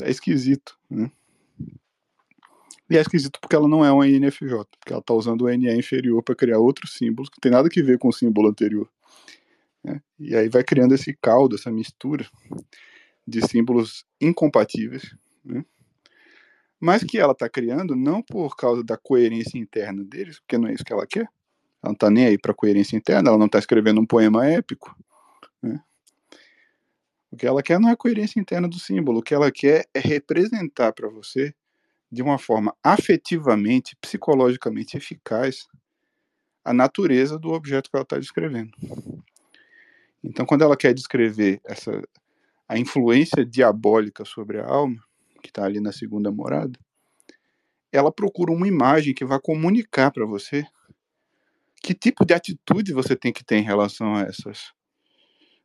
É esquisito, né? E é esquisito porque ela não é uma INFJ, porque ela está usando o NE inferior para criar outros símbolos que tem nada a ver com o símbolo anterior. Né? E aí vai criando esse caldo, essa mistura de símbolos incompatíveis, né? mas que ela está criando não por causa da coerência interna deles, porque não é isso que ela quer. Ela não está nem aí para coerência interna, ela não está escrevendo um poema épico? O que ela quer não é a coerência interna do símbolo, o que ela quer é representar para você, de uma forma afetivamente, psicologicamente eficaz, a natureza do objeto que ela está descrevendo. Então, quando ela quer descrever essa, a influência diabólica sobre a alma, que está ali na segunda morada, ela procura uma imagem que vai comunicar para você que tipo de atitude você tem que ter em relação a essas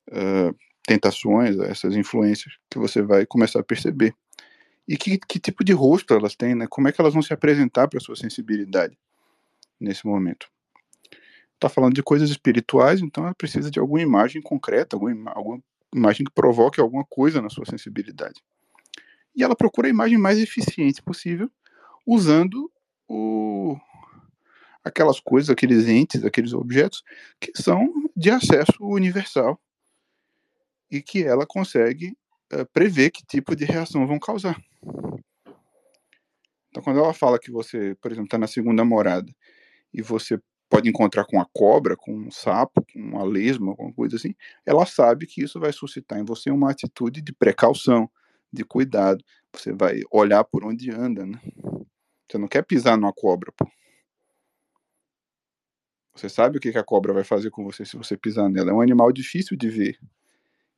uh, tentações, essas influências que você vai começar a perceber. E que, que tipo de rosto elas têm, né? Como é que elas vão se apresentar para a sua sensibilidade nesse momento. Está falando de coisas espirituais, então ela precisa de alguma imagem concreta, alguma, alguma imagem que provoque alguma coisa na sua sensibilidade. E ela procura a imagem mais eficiente possível, usando o, aquelas coisas, aqueles entes, aqueles objetos que são de acesso universal e que ela consegue uh, prever que tipo de reação vão causar. Então, quando ela fala que você, por exemplo, está na segunda morada e você pode encontrar com a cobra, com um sapo, com uma lesma, alguma coisa assim, ela sabe que isso vai suscitar em você uma atitude de precaução, de cuidado. Você vai olhar por onde anda, né? Você não quer pisar numa cobra, pô. Você sabe o que a cobra vai fazer com você se você pisar nela. É um animal difícil de ver.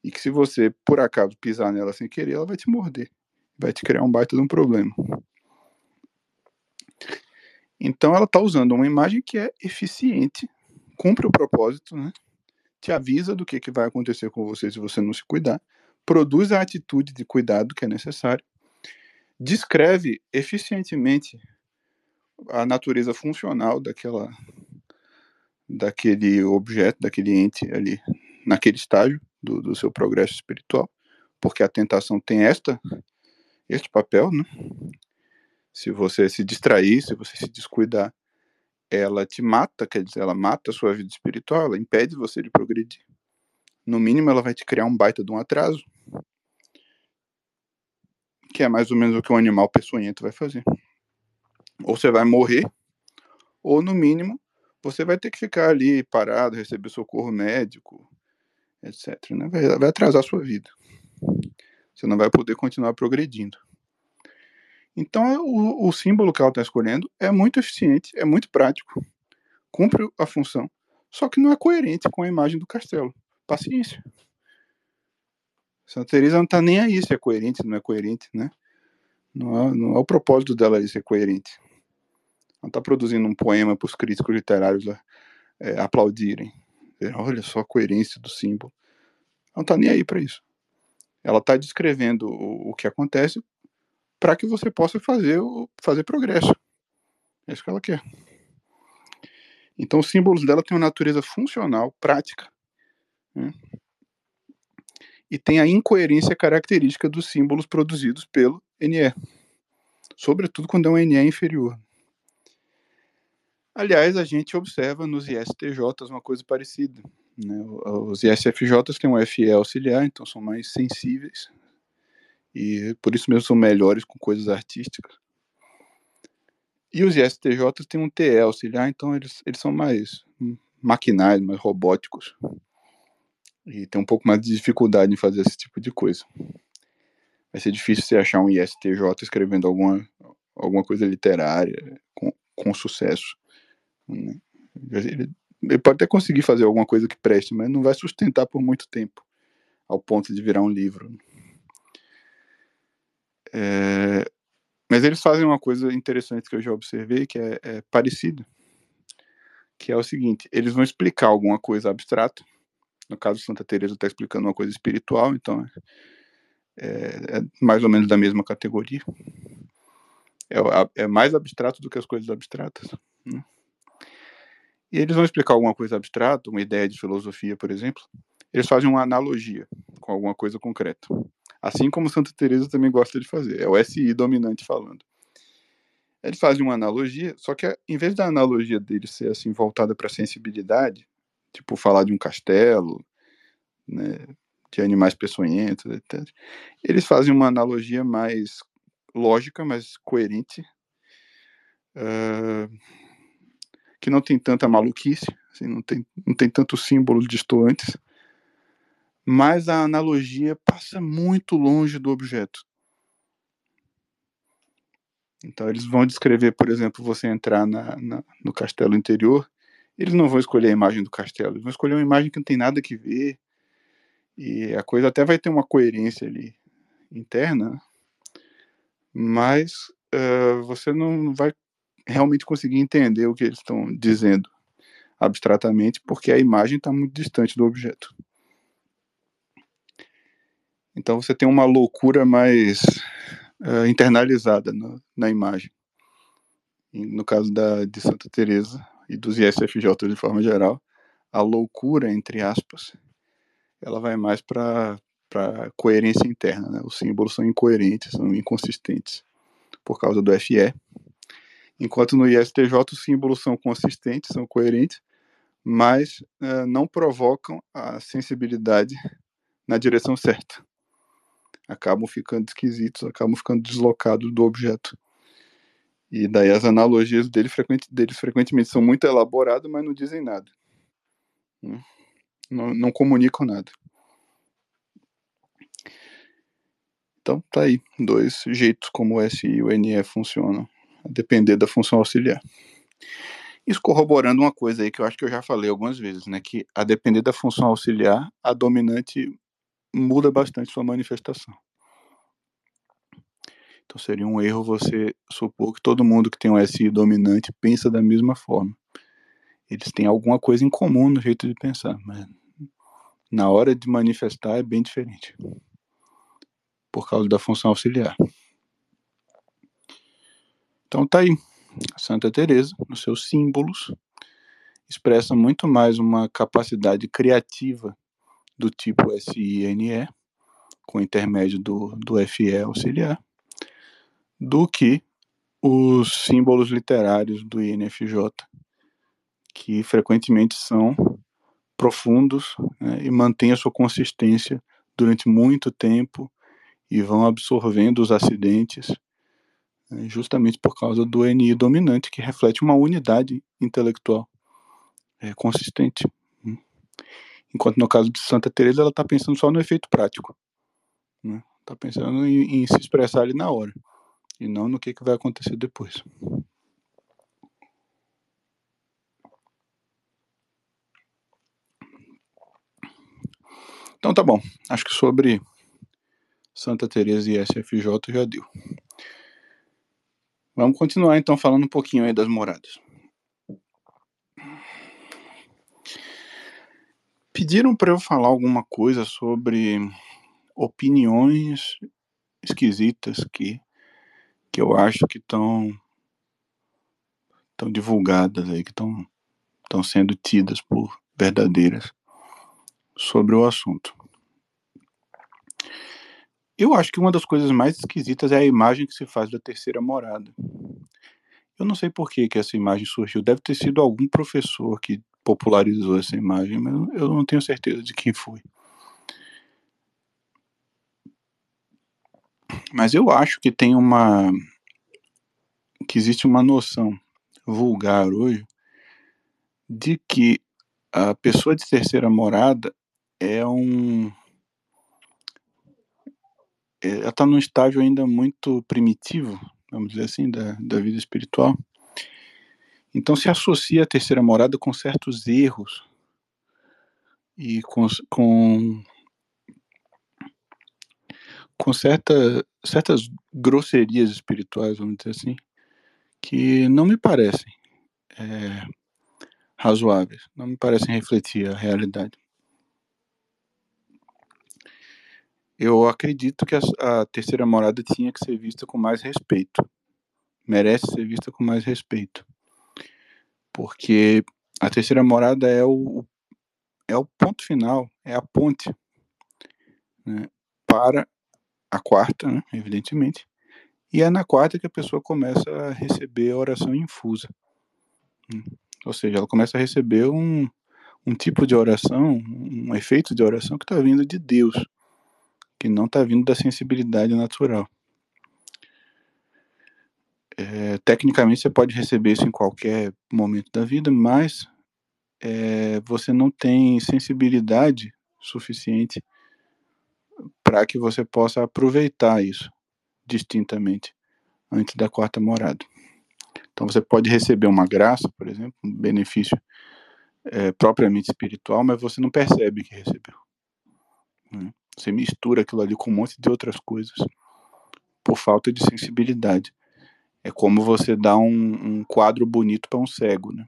E que se você, por acaso, pisar nela sem querer, ela vai te morder. Vai te criar um baita de um problema. Então ela está usando uma imagem que é eficiente, cumpre o propósito, né? te avisa do que, que vai acontecer com você se você não se cuidar, produz a atitude de cuidado que é necessária, descreve eficientemente a natureza funcional daquela daquele objeto, daquele ente ali, naquele estágio do, do seu progresso espiritual, porque a tentação tem esta este papel, né? Se você se distrair, se você se descuidar, ela te mata, quer dizer, ela mata a sua vida espiritual, ela impede você de progredir. No mínimo, ela vai te criar um baita de um atraso, que é mais ou menos o que um animal peçonhento vai fazer. Ou você vai morrer, ou no mínimo, você vai ter que ficar ali parado, receber socorro médico, etc. Né? Vai, vai atrasar a sua vida. Você não vai poder continuar progredindo. Então, o, o símbolo que ela está escolhendo é muito eficiente, é muito prático, cumpre a função, só que não é coerente com a imagem do castelo. Paciência. Santa Teresa não está nem aí se é coerente, não é coerente, né? Não é, não é o propósito dela aí ser coerente. Ela está produzindo um poema para os críticos literários é, aplaudirem. Olha só a coerência do símbolo. Ela não está nem aí para isso. Ela está descrevendo o, o que acontece para que você possa fazer, fazer progresso. É isso que ela quer. Então, os símbolos dela têm uma natureza funcional, prática, né? e tem a incoerência característica dos símbolos produzidos pelo NE, sobretudo quando é um NE inferior. Aliás, a gente observa nos ISTJs uma coisa parecida. Né? Os ISFJs têm um FE auxiliar, então são mais sensíveis e por isso mesmo são melhores com coisas artísticas. E os ISTJs têm um TE auxiliar, então eles, eles são mais maquinais, mais robóticos. E tem um pouco mais de dificuldade em fazer esse tipo de coisa. Vai ser difícil você achar um ISTJ escrevendo alguma, alguma coisa literária com, com sucesso. Né? Ele, ele pode até conseguir fazer alguma coisa que preste, mas não vai sustentar por muito tempo, ao ponto de virar um livro. É, mas eles fazem uma coisa interessante que eu já observei, que é, é parecido, que é o seguinte: eles vão explicar alguma coisa abstrata. No caso, Santa Teresa está explicando uma coisa espiritual, então é, é, mais ou menos da mesma categoria. É, é, mais abstrato do que as coisas abstratas. Né? E eles vão explicar alguma coisa abstrata, uma ideia de filosofia, por exemplo. Eles fazem uma analogia com alguma coisa concreta. Assim como Santa Teresa também gosta de fazer. É o SI dominante falando. Ele faz uma analogia, só que em vez da analogia dele ser assim voltada para a sensibilidade, tipo falar de um castelo, né, de animais peçonhentos, etc. Eles fazem uma analogia mais lógica, mais coerente, uh, que não tem tanta maluquice, assim, não, tem, não tem tanto símbolo distoantes, mas a analogia passa muito longe do objeto. Então eles vão descrever, por exemplo, você entrar na, na, no castelo interior, eles não vão escolher a imagem do castelo, eles vão escolher uma imagem que não tem nada que ver, e a coisa até vai ter uma coerência ali interna, mas uh, você não vai realmente conseguir entender o que eles estão dizendo abstratamente, porque a imagem está muito distante do objeto. Então você tem uma loucura mais uh, internalizada no, na imagem. E no caso da, de Santa Teresa e dos ISFJ de forma geral, a loucura, entre aspas, ela vai mais para coerência interna, né? Os símbolos são incoerentes, são inconsistentes por causa do FE. Enquanto no ISTJ os símbolos são consistentes, são coerentes, mas uh, não provocam a sensibilidade na direção certa acabam ficando esquisitos, acabam ficando deslocados do objeto. E daí as analogias dele, frequente, deles frequentemente são muito elaboradas, mas não dizem nada. Né? Não, não comunicam nada. Então tá aí, dois jeitos como o SI e o NE funcionam, depender da função auxiliar. Isso corroborando uma coisa aí que eu acho que eu já falei algumas vezes, né? Que a depender da função auxiliar, a dominante muda bastante sua manifestação. Então seria um erro você supor que todo mundo que tem um SI dominante pensa da mesma forma. Eles têm alguma coisa em comum no jeito de pensar, mas na hora de manifestar é bem diferente. Por causa da função auxiliar. Então tá aí. Santa Teresa, nos seus símbolos, expressa muito mais uma capacidade criativa do tipo SINE, com intermédio do, do FE auxiliar, do que os símbolos literários do INFJ, que frequentemente são profundos né, e mantêm a sua consistência durante muito tempo e vão absorvendo os acidentes, justamente por causa do NI dominante, que reflete uma unidade intelectual é, consistente. Enquanto no caso de Santa Teresa, ela está pensando só no efeito prático, está né? Tá pensando em, em se expressar ali na hora e não no que, que vai acontecer depois. Então tá bom. Acho que sobre Santa Teresa e SFJ já deu. Vamos continuar então falando um pouquinho aí das moradas. Pediram para eu falar alguma coisa sobre opiniões esquisitas que que eu acho que estão estão divulgadas aí, que estão sendo tidas por verdadeiras sobre o assunto. Eu acho que uma das coisas mais esquisitas é a imagem que se faz da terceira morada. Eu não sei por que, que essa imagem surgiu. Deve ter sido algum professor que popularizou essa imagem, mas eu não tenho certeza de quem foi. Mas eu acho que tem uma. que existe uma noção vulgar hoje de que a pessoa de terceira morada é um. É, ela está num estágio ainda muito primitivo, vamos dizer assim, da, da vida espiritual. Então se associa a terceira morada com certos erros e com, com com certa, certas grosserias espirituais, vamos dizer assim, que não me parecem é, razoáveis, não me parecem refletir a realidade. Eu acredito que a, a terceira morada tinha que ser vista com mais respeito, merece ser vista com mais respeito, porque a terceira morada é o, é o ponto final, é a ponte né, para a quarta, né, evidentemente, e é na quarta que a pessoa começa a receber a oração infusa. Né? Ou seja, ela começa a receber um, um tipo de oração, um efeito de oração que está vindo de Deus, que não está vindo da sensibilidade natural. É, tecnicamente você pode receber isso em qualquer momento da vida, mas é, você não tem sensibilidade suficiente para que você possa aproveitar isso distintamente antes da quarta morada. Então você pode receber uma graça, por exemplo, um benefício é, propriamente espiritual, mas você não percebe que recebeu. Né? Você mistura aquilo ali com um monte de outras coisas por falta de sensibilidade. É como você dá um, um quadro bonito para um cego, né?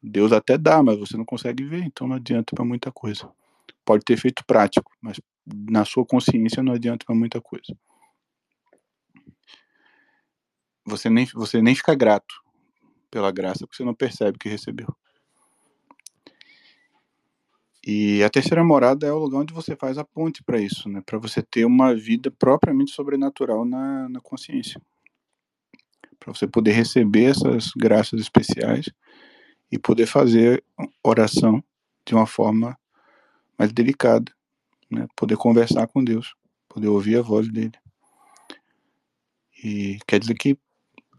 Deus até dá, mas você não consegue ver, então não adianta para muita coisa. Pode ter efeito prático, mas na sua consciência não adianta para muita coisa. Você nem, você nem fica grato pela graça, porque você não percebe que recebeu. E a terceira morada é o lugar onde você faz a ponte para isso, né? Para você ter uma vida propriamente sobrenatural na, na consciência. Para você poder receber essas graças especiais e poder fazer oração de uma forma mais delicada, né? Poder conversar com Deus, poder ouvir a voz dele. E quer dizer que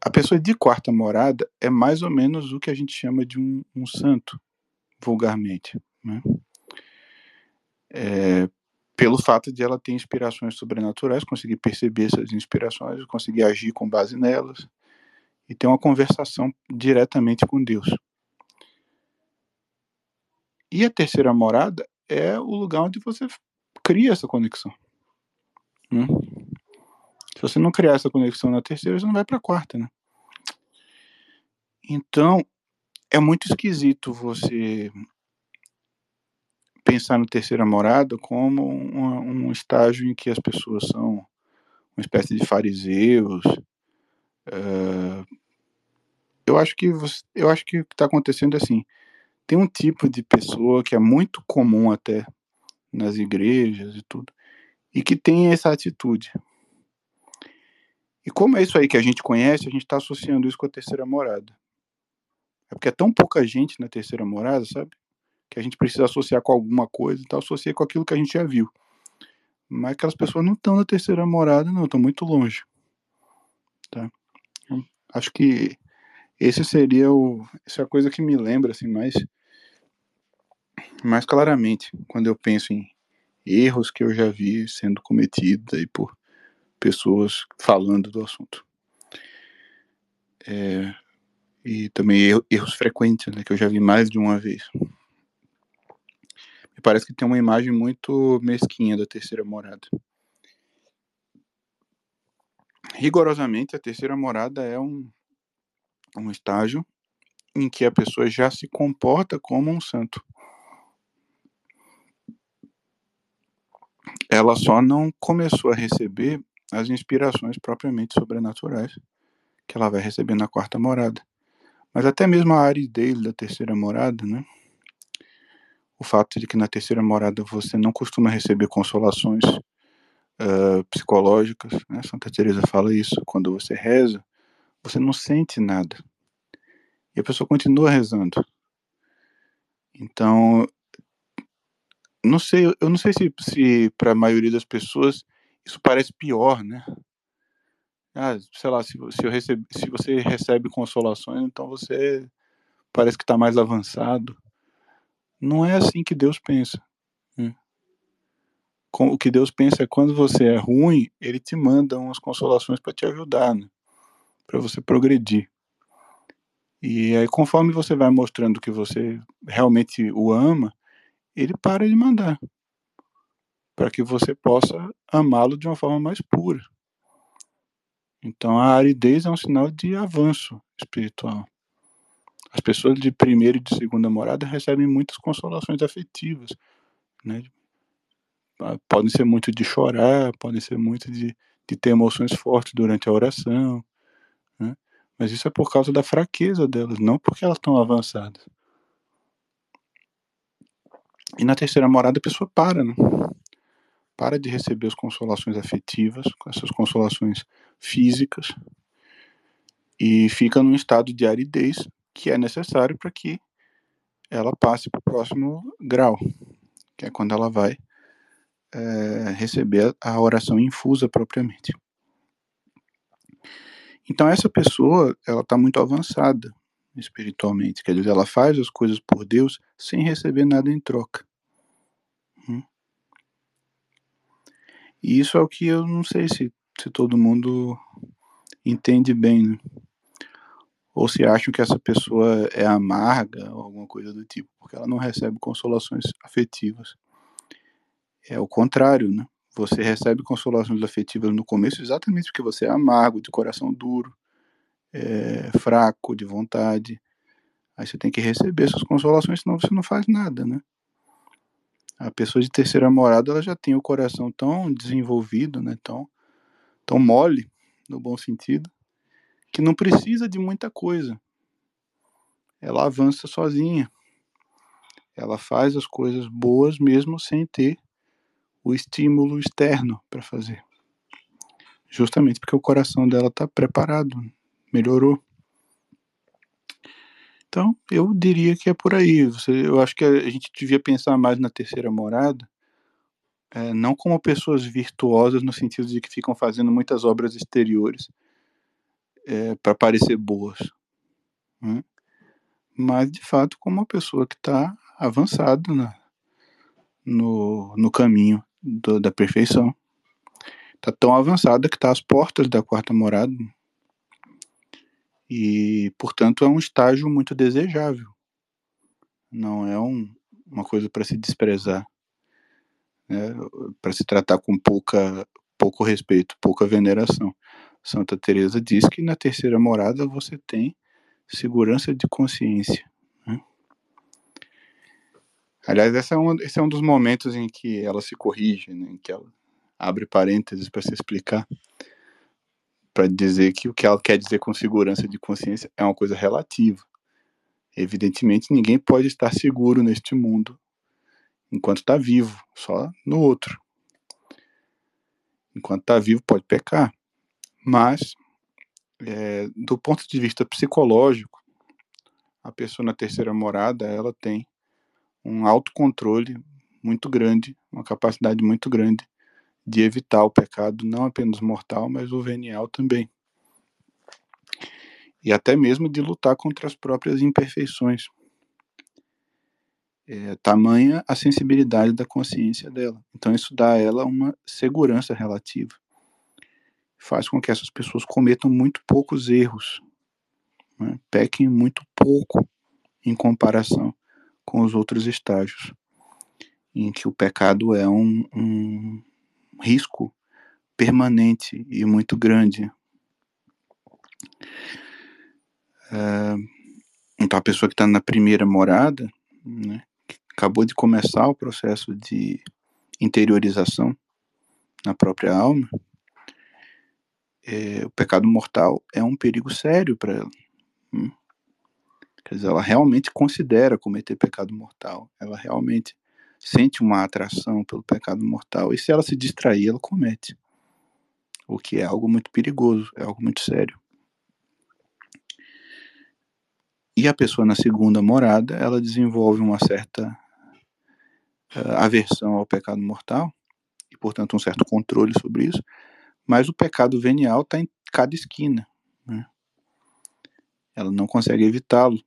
a pessoa de quarta morada é mais ou menos o que a gente chama de um, um santo, vulgarmente. Né? É, pelo fato de ela ter inspirações sobrenaturais, conseguir perceber essas inspirações, conseguir agir com base nelas e ter uma conversação diretamente com Deus. E a terceira morada é o lugar onde você cria essa conexão. Né? Se você não criar essa conexão na terceira, você não vai para a quarta, né? Então, é muito esquisito você pensar no terceira morada como um, estágio em que as pessoas são uma espécie de fariseus. Uh, eu acho que você, eu acho que o que está acontecendo é assim. Tem um tipo de pessoa que é muito comum até nas igrejas e tudo, e que tem essa atitude. E como é isso aí que a gente conhece, a gente está associando isso com a terceira morada. É porque é tão pouca gente na terceira morada, sabe? Que a gente precisa associar com alguma coisa, então associa com aquilo que a gente já viu. Mas aquelas pessoas não estão na terceira morada, não, estão muito longe. Tá? Então, acho que esse seria o. Essa é a coisa que me lembra assim, mais, mais claramente quando eu penso em erros que eu já vi sendo cometidos aí por pessoas falando do assunto. É, e também erros frequentes, né, que eu já vi mais de uma vez. Parece que tem uma imagem muito mesquinha da terceira morada. Rigorosamente, a terceira morada é um, um estágio em que a pessoa já se comporta como um santo. Ela só não começou a receber as inspirações propriamente sobrenaturais que ela vai receber na quarta morada. Mas até mesmo a aridez da terceira morada, né? O fato de que na terceira morada você não costuma receber consolações uh, psicológicas, né? Santa Teresa fala isso. Quando você reza, você não sente nada. E a pessoa continua rezando. Então, não sei, eu não sei se, se para a maioria das pessoas isso parece pior, né? Ah, sei lá, se, se, eu recebe, se você recebe consolações, então você parece que está mais avançado. Não é assim que Deus pensa. Né? O que Deus pensa é quando você é ruim, Ele te manda umas consolações para te ajudar, né? para você progredir. E aí, conforme você vai mostrando que você realmente o ama, Ele para de mandar para que você possa amá-lo de uma forma mais pura. Então a aridez é um sinal de avanço espiritual. As pessoas de primeira e de segunda morada recebem muitas consolações afetivas, né? Ah, podem ser muito de chorar, podem ser muito de, de ter emoções fortes durante a oração, né? mas isso é por causa da fraqueza delas, não porque elas estão avançadas. E na terceira morada a pessoa para, né? para de receber as consolações afetivas, essas consolações físicas, e fica num estado de aridez que é necessário para que ela passe para o próximo grau, que é quando ela vai é, receber a oração infusa propriamente. Então essa pessoa, ela está muito avançada espiritualmente, quer dizer, ela faz as coisas por Deus sem receber nada em troca. E isso é o que eu não sei se, se todo mundo entende bem, né? Ou se acham que essa pessoa é amarga ou alguma coisa do tipo, porque ela não recebe consolações afetivas. É o contrário, né? Você recebe consolações afetivas no começo exatamente porque você é amargo, de coração duro, é fraco de vontade. Aí você tem que receber essas consolações, senão você não faz nada, né? A pessoa de terceira morada, ela já tem o coração tão desenvolvido, né, tão, tão mole, no bom sentido, que não precisa de muita coisa. Ela avança sozinha. Ela faz as coisas boas mesmo sem ter o estímulo externo para fazer. Justamente porque o coração dela está preparado, melhorou. Então, eu diria que é por aí. Eu acho que a gente devia pensar mais na terceira morada, é, não como pessoas virtuosas no sentido de que ficam fazendo muitas obras exteriores é, para parecer boas, né? mas de fato como uma pessoa que está avançada na, no, no caminho do, da perfeição. Está tão avançada que está às portas da quarta morada e, portanto, é um estágio muito desejável. Não é um, uma coisa para se desprezar. né, para se tratar com pouca, pouco respeito, pouca veneração. Santa Teresa diz que na terceira morada você tem segurança de consciência. Né? Aliás, esse é, um, esse é um dos momentos em que ela se corrige, né, em que ela abre parênteses para se explicar, para dizer que o que ela quer dizer com segurança de consciência é uma coisa relativa. Evidentemente, ninguém pode estar seguro neste mundo enquanto está vivo, só no outro. Enquanto está vivo, pode pecar. Mas, é, do ponto de vista psicológico, a pessoa na terceira morada, ela tem um autocontrole muito grande, uma capacidade muito grande de evitar o pecado, não apenas mortal, mas o venial também. E até mesmo de lutar contra as próprias imperfeições. É, tamanha a sensibilidade da consciência dela. Então, isso dá a ela uma segurança relativa. Faz com que essas pessoas cometam muito poucos erros, né? pequem muito pouco em comparação com os outros estágios, em que o pecado é um, um risco permanente e muito grande. É, então, a pessoa que está na primeira morada, né, acabou de começar o processo de interiorização na própria alma, é, o pecado mortal é um perigo sério para ela. Hum? Quer dizer, ela realmente considera cometer pecado mortal. Ela realmente sente uma atração pelo pecado mortal. E se ela se distrair, ela comete. O que é algo muito perigoso, é algo muito sério. E a pessoa na segunda morada, ela desenvolve uma certa uh, aversão ao pecado mortal, e portanto um certo controle sobre isso, mas o pecado venial está em cada esquina. Né? Ela não consegue evitá-lo.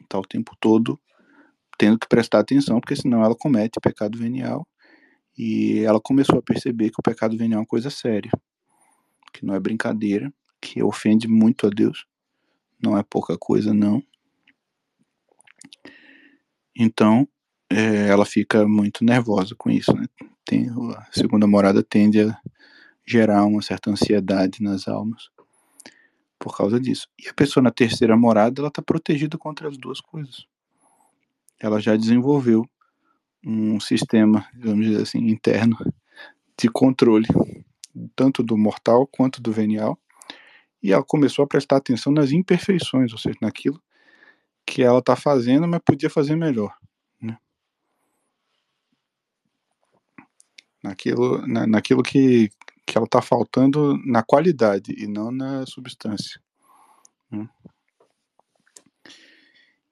Está o tempo todo tendo que prestar atenção, porque senão ela comete pecado venial. E ela começou a perceber que o pecado venial é uma coisa séria, que não é brincadeira, que ofende muito a Deus, não é pouca coisa, não. Então, é, ela fica muito nervosa com isso, né? Tem, a segunda morada tende a gerar uma certa ansiedade nas almas por causa disso. E a pessoa na terceira morada, ela está protegida contra as duas coisas ela já desenvolveu um sistema, vamos dizer assim, interno de controle, tanto do mortal quanto do venial, e ela começou a prestar atenção nas imperfeições, ou seja, naquilo que ela está fazendo, mas podia fazer melhor. Né? Naquilo, na, naquilo que, que ela está faltando na qualidade e não na substância. Né?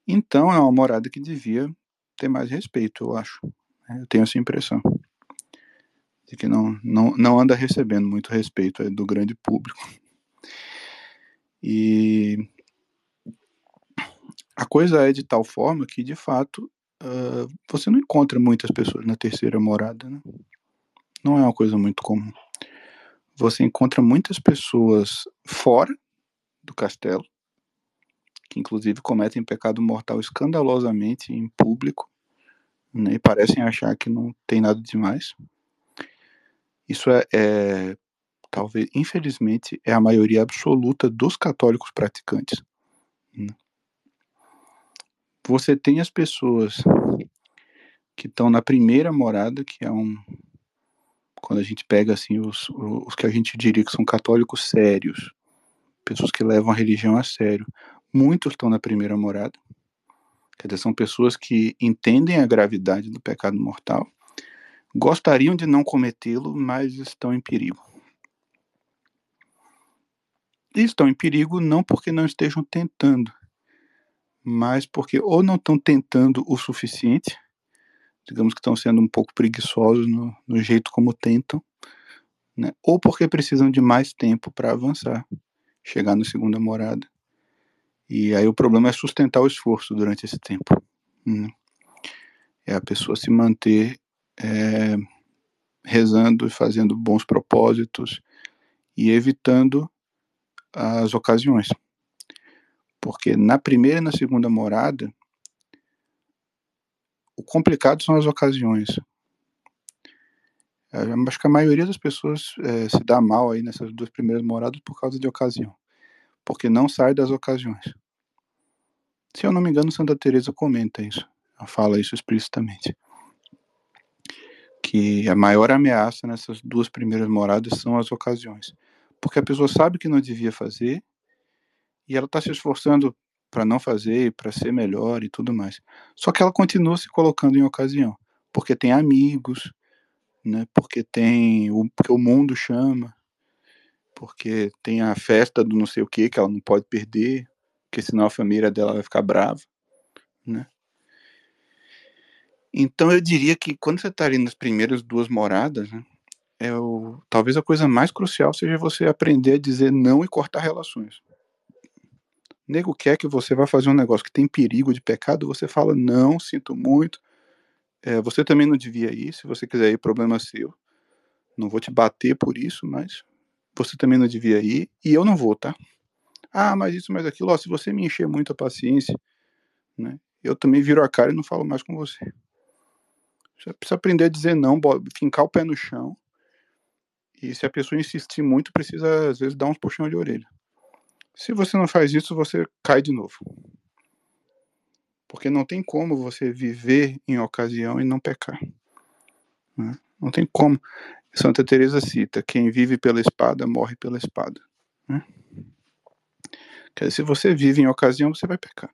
Então é uma morada que devia ter mais respeito, eu acho. Né? Eu tenho essa impressão. De que não, não, não anda recebendo muito respeito do grande público. E a coisa é de tal forma que, de fato, uh, você não encontra muitas pessoas na terceira morada. Né? Não é uma coisa muito comum. Você encontra muitas pessoas fora do castelo, que inclusive cometem pecado mortal escandalosamente em público, né, e parecem achar que não tem nada demais. Isso é, é, talvez, infelizmente, é a maioria absoluta dos católicos praticantes. Né. Você tem as pessoas que estão na primeira morada, que é um quando a gente pega assim os, os que a gente diria que são católicos sérios, pessoas que levam a religião a sério, Muitos estão na primeira morada. Quer dizer, são pessoas que entendem a gravidade do pecado mortal, gostariam de não cometê-lo, mas estão em perigo. E estão em perigo não porque não estejam tentando, mas porque ou não estão tentando o suficiente, digamos que estão sendo um pouco preguiçosos no, no jeito como tentam, né? ou porque precisam de mais tempo para avançar, chegar na segunda morada. E aí o problema é sustentar o esforço durante esse tempo. Né? É a pessoa se manter é, rezando e fazendo bons propósitos e evitando as ocasiões. Porque na primeira e na segunda morada, o complicado são as ocasiões. acho que a maioria das pessoas é, se dá mal aí nessas duas primeiras moradas por causa de ocasião, porque não sai das ocasiões. Se eu não me engano, Santa Teresa comenta isso, ela fala isso explicitamente, que a maior ameaça nessas duas primeiras moradas são as ocasiões, porque a pessoa sabe que não devia fazer e ela está se esforçando para não fazer, para ser melhor e tudo mais. Só que ela continua se colocando em ocasião, porque tem amigos, né? Porque tem o porque o mundo chama, porque tem a festa do não sei o que que ela não pode perder, porque senão a família dela vai ficar brava, né? Então eu diria que quando você está ali nas primeiras duas moradas, né, é o, talvez a coisa mais crucial seja você aprender a dizer não e cortar relações. Nego quer que você vá fazer um negócio que tem perigo de pecado, você fala não, sinto muito, é, você também não devia ir, se você quiser ir, problema seu. Não vou te bater por isso, mas você também não devia ir e eu não vou, tá? Ah, mas isso, mas aquilo, ó, se você me encher muito a paciência, né, eu também viro a cara e não falo mais com você. Você precisa aprender a dizer não, fincar o pé no chão. E se a pessoa insistir muito, precisa às vezes dar uns puxão de orelha. Se você não faz isso, você cai de novo. Porque não tem como você viver em ocasião e não pecar. Né? Não tem como. Santa Teresa cita: quem vive pela espada morre pela espada. Né? Quer dizer, se você vive em ocasião, você vai pecar.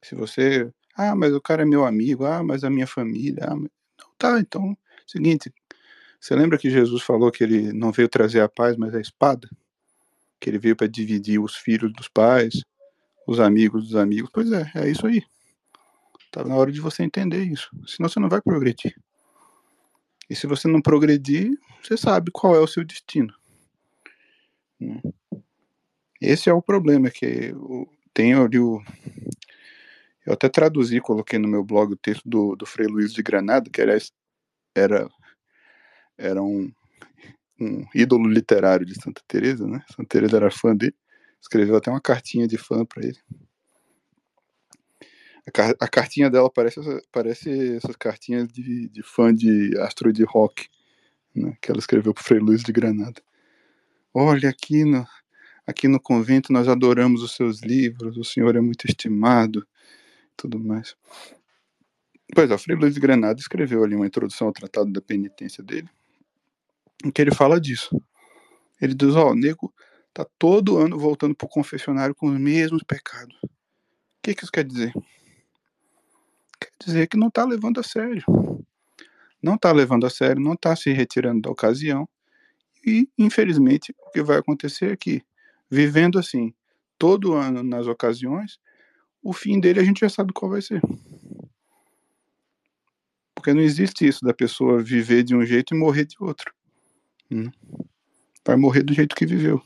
Se você, ah, mas o cara é meu amigo, ah, mas a minha família, ah, mas... não, tá, então, seguinte, você lembra que Jesus falou que ele não veio trazer a paz, mas a espada? Que ele veio para dividir os filhos dos pais, os amigos dos amigos. Pois é, é isso aí. Tá na hora de você entender isso. Senão você não vai progredir. E se você não progredir, você sabe qual é o seu destino. Né? Esse é o problema, que tem ali o. Eu até traduzi, coloquei no meu blog o texto do, do Frei Luiz de Granada, que era, era, era um, um ídolo literário de Santa Teresa, né? Santa Teresa era fã dele. Escreveu até uma cartinha de fã para ele. A, a, cartinha dela parece, parece essas cartinhas de, de fã de astro de rock, né, que ela escreveu para Frei Luiz de Granada. Olha, aqui no, aqui no convento nós adoramos os seus livros, o senhor é muito estimado, tudo mais. Pois é, o Frei Luiz de Granada escreveu ali uma introdução ao Tratado da Penitência dele, em que ele fala disso. Ele diz, ó, oh, nego Tá todo ano voltando pro confessionário com os mesmos pecados. O que, que isso quer dizer? Quer dizer que não está levando a sério. Não está levando a sério, não está se retirando da ocasião. E, infelizmente, o que vai acontecer é que, vivendo assim, todo ano nas ocasiões, o fim dele a gente já sabe qual vai ser. Porque não existe isso da pessoa viver de um jeito e morrer de outro. Hum vai morrer do jeito que viveu.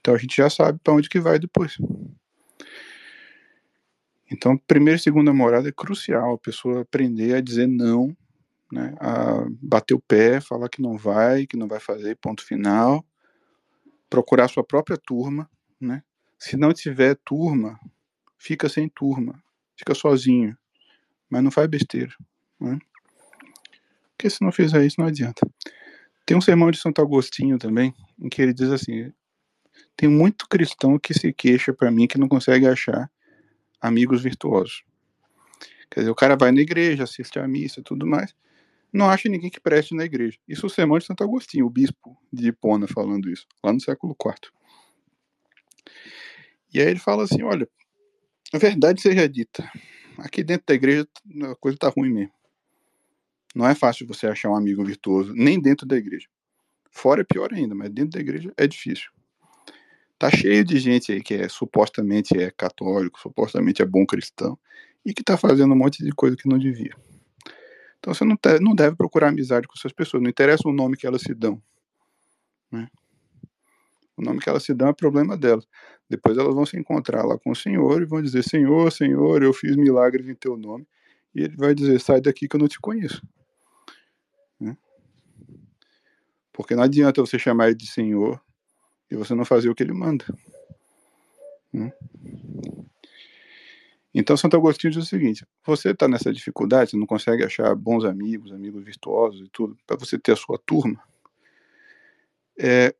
Então a gente já sabe para onde que vai depois. Então, primeira e segunda morada é crucial, a pessoa aprender a dizer não, né, a bater o pé, falar que não vai, que não vai fazer, ponto final. Procurar sua própria turma, né? Se não tiver turma, fica sem turma, fica sozinho, mas não faz besteira, né? Porque se não fizer isso, não adianta. Tem um sermão de Santo Agostinho também, em que ele diz assim: tem muito cristão que se queixa para mim que não consegue achar amigos virtuosos. Quer dizer, o cara vai na igreja, assiste à missa e tudo mais, não acha ninguém que preste na igreja. Isso é o sermão de Santo Agostinho, o bispo de Hipona falando isso, lá no século IV. E aí ele fala assim: olha, a verdade seja dita, aqui dentro da igreja a coisa tá ruim mesmo. Não é fácil você achar um amigo virtuoso, nem dentro da igreja. Fora é pior ainda, mas dentro da igreja é difícil. Tá cheio de gente aí que é supostamente é católico, supostamente é bom cristão e que tá fazendo um monte de coisa que não devia. Então você não, te, não deve procurar amizade com essas pessoas, não interessa o nome que elas se dão. Né? O nome que elas se dão é problema delas. Depois elas vão se encontrar lá com o Senhor e vão dizer: Senhor, Senhor, eu fiz milagres em teu nome. E ele vai dizer: sai daqui que eu não te conheço. Né? Porque não adianta você chamar ele de Senhor e você não fazer o que ele manda. Né? Então Santo Agostinho diz o seguinte: você está nessa dificuldade, você não consegue achar bons amigos, amigos virtuosos e tudo, para você ter a sua turma, é,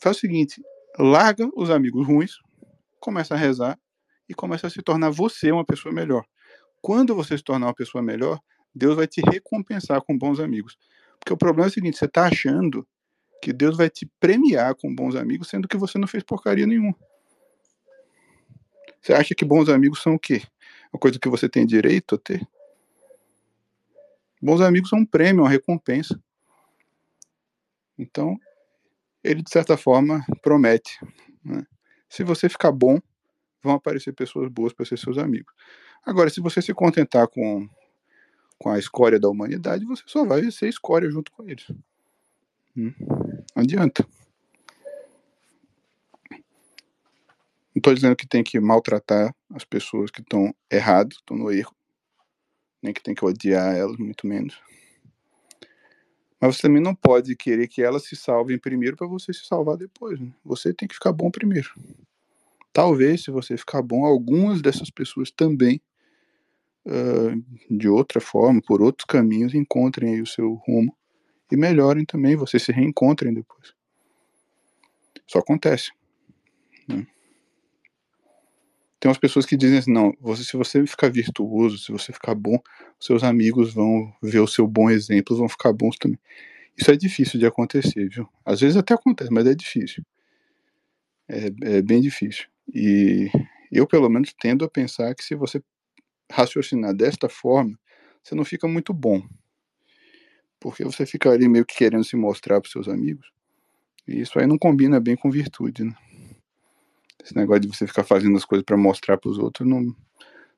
faz o seguinte: larga os amigos ruins, começa a rezar e começa a se tornar você uma pessoa melhor. Quando você se tornar uma pessoa melhor, Deus vai te recompensar com bons amigos. Porque o problema é o seguinte: você está achando que Deus vai te premiar com bons amigos, sendo que você não fez porcaria nenhuma. Você acha que bons amigos são o quê? Uma coisa que você tem direito a ter? Bons amigos são um prêmio, uma recompensa. Então, ele de certa forma promete. Né? Se você ficar bom, vão aparecer pessoas boas para ser seus amigos. Agora, se você se contentar com, com a escória da humanidade, você só vai ser escória junto com eles. Hum, não adianta. Não estou dizendo que tem que maltratar as pessoas que estão erradas, estão no erro, nem que tem que odiar elas, muito menos. Mas você também não pode querer que elas se salvem primeiro para você se salvar depois. Né? Você tem que ficar bom primeiro. Talvez, se você ficar bom, algumas dessas pessoas também, uh, de outra forma, por outros caminhos, encontrem aí o seu rumo e melhorem também, vocês se reencontrem depois. Isso acontece. Né? Tem umas pessoas que dizem assim, não, você, se você ficar virtuoso, se você ficar bom, seus amigos vão ver o seu bom exemplo, vão ficar bons também. Isso é difícil de acontecer, viu? Às vezes até acontece, mas é difícil. É, é bem difícil. E eu, pelo menos, tendo a pensar que se você raciocinar desta forma, você não fica muito bom. Porque você fica ali meio que querendo se mostrar para seus amigos. E isso aí não combina bem com virtude, né? Esse negócio de você ficar fazendo as coisas para mostrar para os outros não,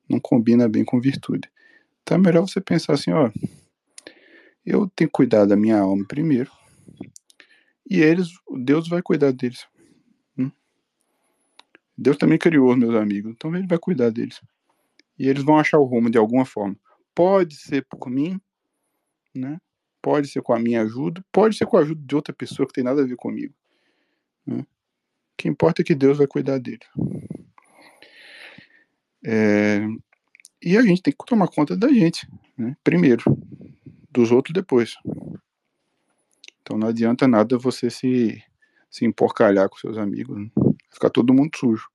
não combina bem com virtude. Então é melhor você pensar assim, ó, eu tenho que cuidar da minha alma primeiro, e eles, Deus vai cuidar deles. Hum? Deus também criou os meus amigos, então ele vai cuidar deles. E eles vão achar o rumo de alguma forma. Pode ser por mim, né? Pode ser com a minha ajuda, pode ser com a ajuda de outra pessoa que tem nada a ver comigo. Né? O que importa é que Deus vai cuidar dele. É, e a gente tem que tomar conta da gente, né? primeiro, dos outros depois. Então não adianta nada você se, se emporcalhar com seus amigos, né? ficar todo mundo sujo.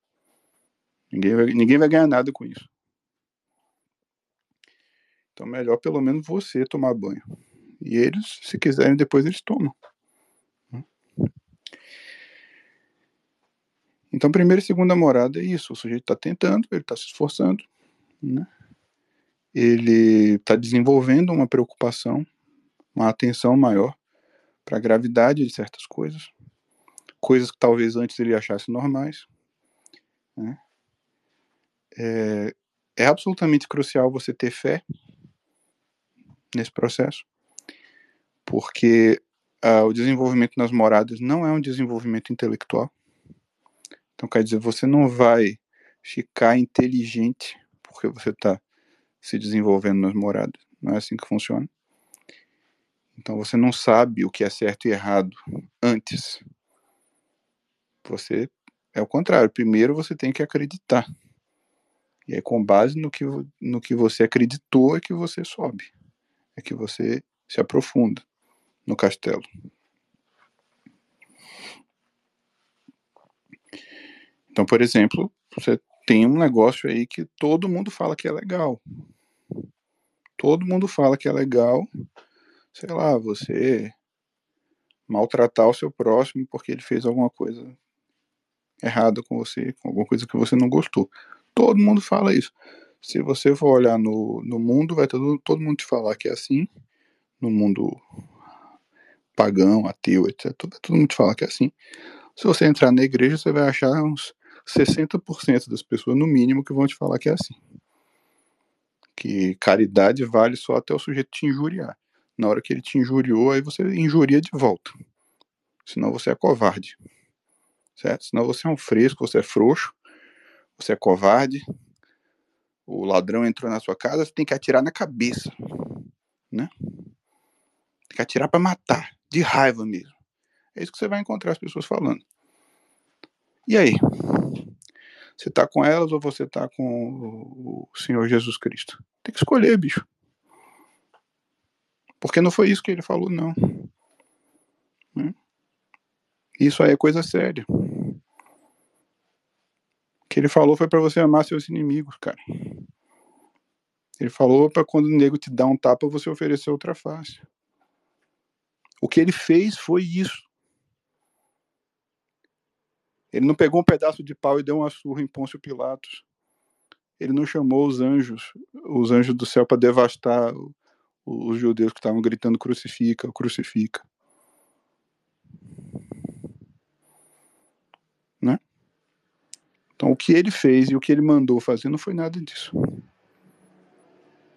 Ninguém vai, ninguém vai ganhar nada com isso. Então melhor pelo menos você tomar banho. E eles, se quiserem, depois eles tomam. Então, primeira e segunda morada é isso. O sujeito está tentando, ele está se esforçando, né? ele está desenvolvendo uma preocupação, uma atenção maior para a gravidade de certas coisas, coisas que talvez antes ele achasse normais. Né? É, é absolutamente crucial você ter fé nesse processo, porque uh, o desenvolvimento nas moradas não é um desenvolvimento intelectual então, quer dizer, você não vai ficar inteligente porque você está se desenvolvendo nas moradas. Não é assim que funciona. Então, você não sabe o que é certo e errado antes. Você é o contrário. Primeiro, você tem que acreditar. E aí, com base no que, no que você acreditou, é que você sobe. É que você se aprofunda no castelo. Então, por exemplo, você tem um negócio aí que todo mundo fala que é legal. Todo mundo fala que é legal, sei lá, você maltratar o seu próximo porque ele fez alguma coisa errada com você, com alguma coisa que você não gostou. Todo mundo fala isso. Se você for olhar no, no mundo, vai todo, todo mundo te falar que é assim. No mundo pagão, ateu, etc. Todo, mundo te fala que é assim. Se você entrar na igreja, você vai achar uns 60% das pessoas, no mínimo, que vão te falar que é assim. Que caridade vale só até o sujeito te injuriar. Na hora que ele te injuriou, aí você injuria de volta. Senão você é covarde. Certo? Senão você é um fresco, você é frouxo, você é covarde. O ladrão entrou na sua casa, você tem que atirar na cabeça. Né? Tem que atirar para matar, de raiva mesmo. É isso que você vai encontrar as pessoas falando. E aí? Você está com elas ou você está com o Senhor Jesus Cristo? Tem que escolher, bicho. Porque não foi isso que ele falou, não. Né? Isso aí é coisa séria. O que ele falou foi para você amar seus inimigos, cara. Ele falou para quando o nego te dá um tapa, você oferecer outra face. O que ele fez foi isso. Ele não pegou um pedaço de pau e deu uma surra em Pôncio Pilatos. Ele não chamou os anjos, os anjos do céu, para devastar os judeus que estavam gritando crucifica, crucifica. Né? Então, o que ele fez e o que ele mandou fazer não foi nada disso.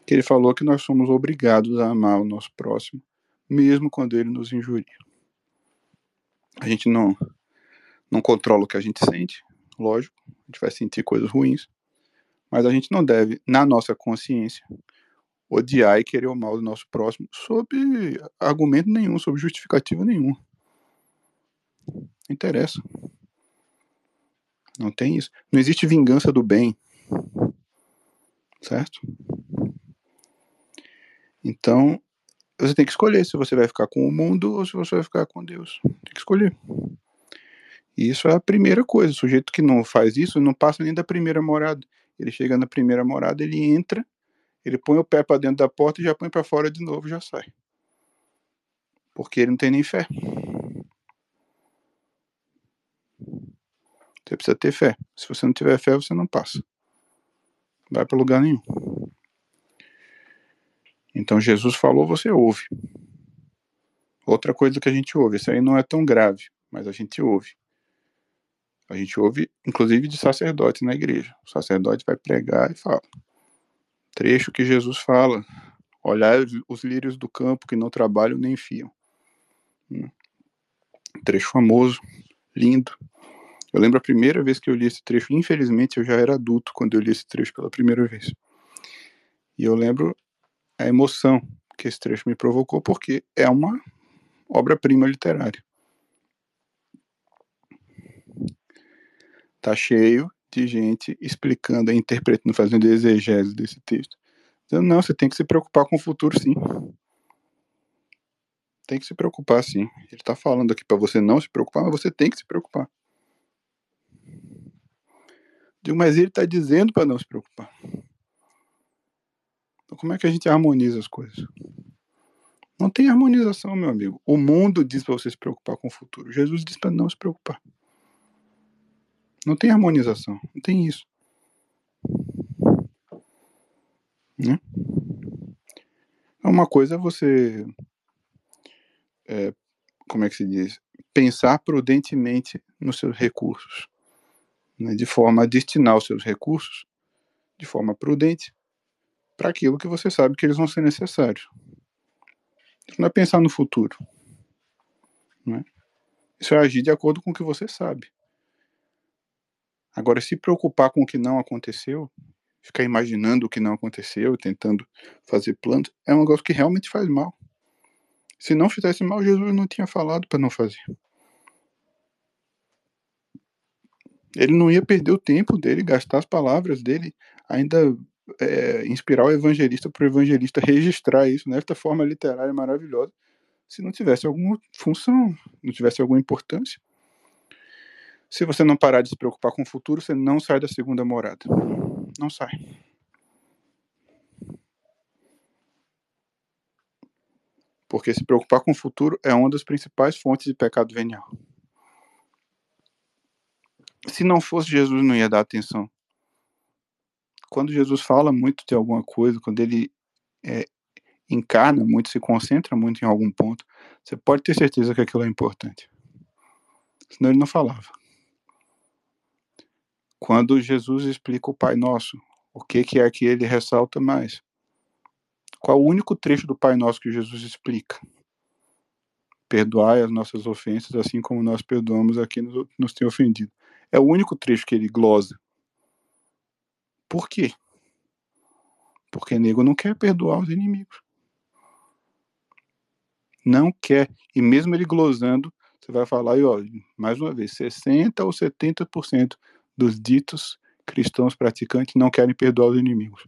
Que ele falou que nós somos obrigados a amar o nosso próximo, mesmo quando ele nos injuria. A gente não não controla o que a gente sente, lógico, a gente vai sentir coisas ruins, mas a gente não deve, na nossa consciência, odiar e querer o mal do nosso próximo sob argumento nenhum, sob justificativa nenhuma. Não interessa. Não tem isso. Não existe vingança do bem. Certo? Então, você tem que escolher se você vai ficar com o mundo ou se você vai ficar com Deus. Tem que escolher. E isso é a primeira coisa. O sujeito que não faz isso não passa nem da primeira morada. Ele chega na primeira morada, ele entra, ele põe o pé para dentro da porta e já põe para fora de novo, já sai. Porque ele não tem nem fé. Você precisa ter fé. Se você não tiver fé, você não passa. Não vai para lugar nenhum. Então Jesus falou, você ouve. Outra coisa que a gente ouve, isso aí não é tão grave, mas a gente ouve. A gente ouve, inclusive, de sacerdote na igreja. O sacerdote vai pregar e fala. Trecho que Jesus fala: Olhai os lírios do campo que não trabalham nem fiam. Hum. Trecho famoso, lindo. Eu lembro a primeira vez que eu li esse trecho, infelizmente eu já era adulto quando eu li esse trecho pela primeira vez. E eu lembro a emoção que esse trecho me provocou, porque é uma obra-prima literária. Tá cheio de gente explicando, interpretando, fazendo exegese desse texto. Dizendo, não, você tem que se preocupar com o futuro, sim. Tem que se preocupar, sim. Ele está falando aqui para você não se preocupar, mas você tem que se preocupar. Digo, mas ele está dizendo para não se preocupar. Então, como é que a gente harmoniza as coisas? Não tem harmonização, meu amigo. O mundo diz para você se preocupar com o futuro. Jesus diz para não se preocupar. Não tem harmonização, não tem isso. Né? Uma coisa é você, é, como é que se diz, pensar prudentemente nos seus recursos, né, de forma a destinar os seus recursos de forma prudente para aquilo que você sabe que eles vão ser necessários. Não é pensar no futuro. Né? Isso é agir de acordo com o que você sabe. Agora, se preocupar com o que não aconteceu, ficar imaginando o que não aconteceu, tentando fazer planos, é um negócio que realmente faz mal. Se não fizesse mal, Jesus não tinha falado para não fazer. Ele não ia perder o tempo dele, gastar as palavras dele, ainda é, inspirar o evangelista para o evangelista registrar isso nesta forma literária maravilhosa, se não tivesse alguma função, não tivesse alguma importância. Se você não parar de se preocupar com o futuro, você não sai da segunda morada. Não sai. Porque se preocupar com o futuro é uma das principais fontes de pecado venial. Se não fosse Jesus, não ia dar atenção. Quando Jesus fala muito de alguma coisa, quando ele é, encarna muito, se concentra muito em algum ponto, você pode ter certeza que aquilo é importante. Senão ele não falava. Quando Jesus explica o Pai Nosso, o que, que é que ele ressalta mais? Qual o único trecho do Pai Nosso que Jesus explica? Perdoai as nossas ofensas, assim como nós perdoamos a quem nos, nos tem ofendido. É o único trecho que ele glosa. Por quê? Porque nego não quer perdoar os inimigos. Não quer. E mesmo ele glosando, você vai falar, e ó, mais uma vez, 60 ou 70% dos ditos cristãos praticantes não querem perdoar os inimigos.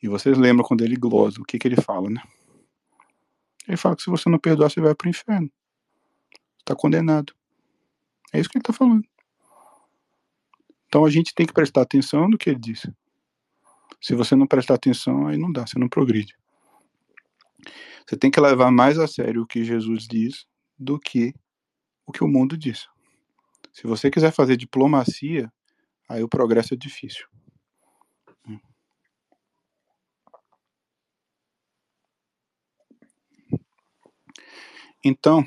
E vocês lembram quando ele glosa, o que, que ele fala, né? Ele fala que se você não perdoar, você vai para o inferno. Está condenado. É isso que ele está falando. Então a gente tem que prestar atenção no que ele disse. Se você não prestar atenção, aí não dá, você não progride. Você tem que levar mais a sério o que Jesus diz do que o que o mundo diz. Se você quiser fazer diplomacia, aí o progresso é difícil. Então,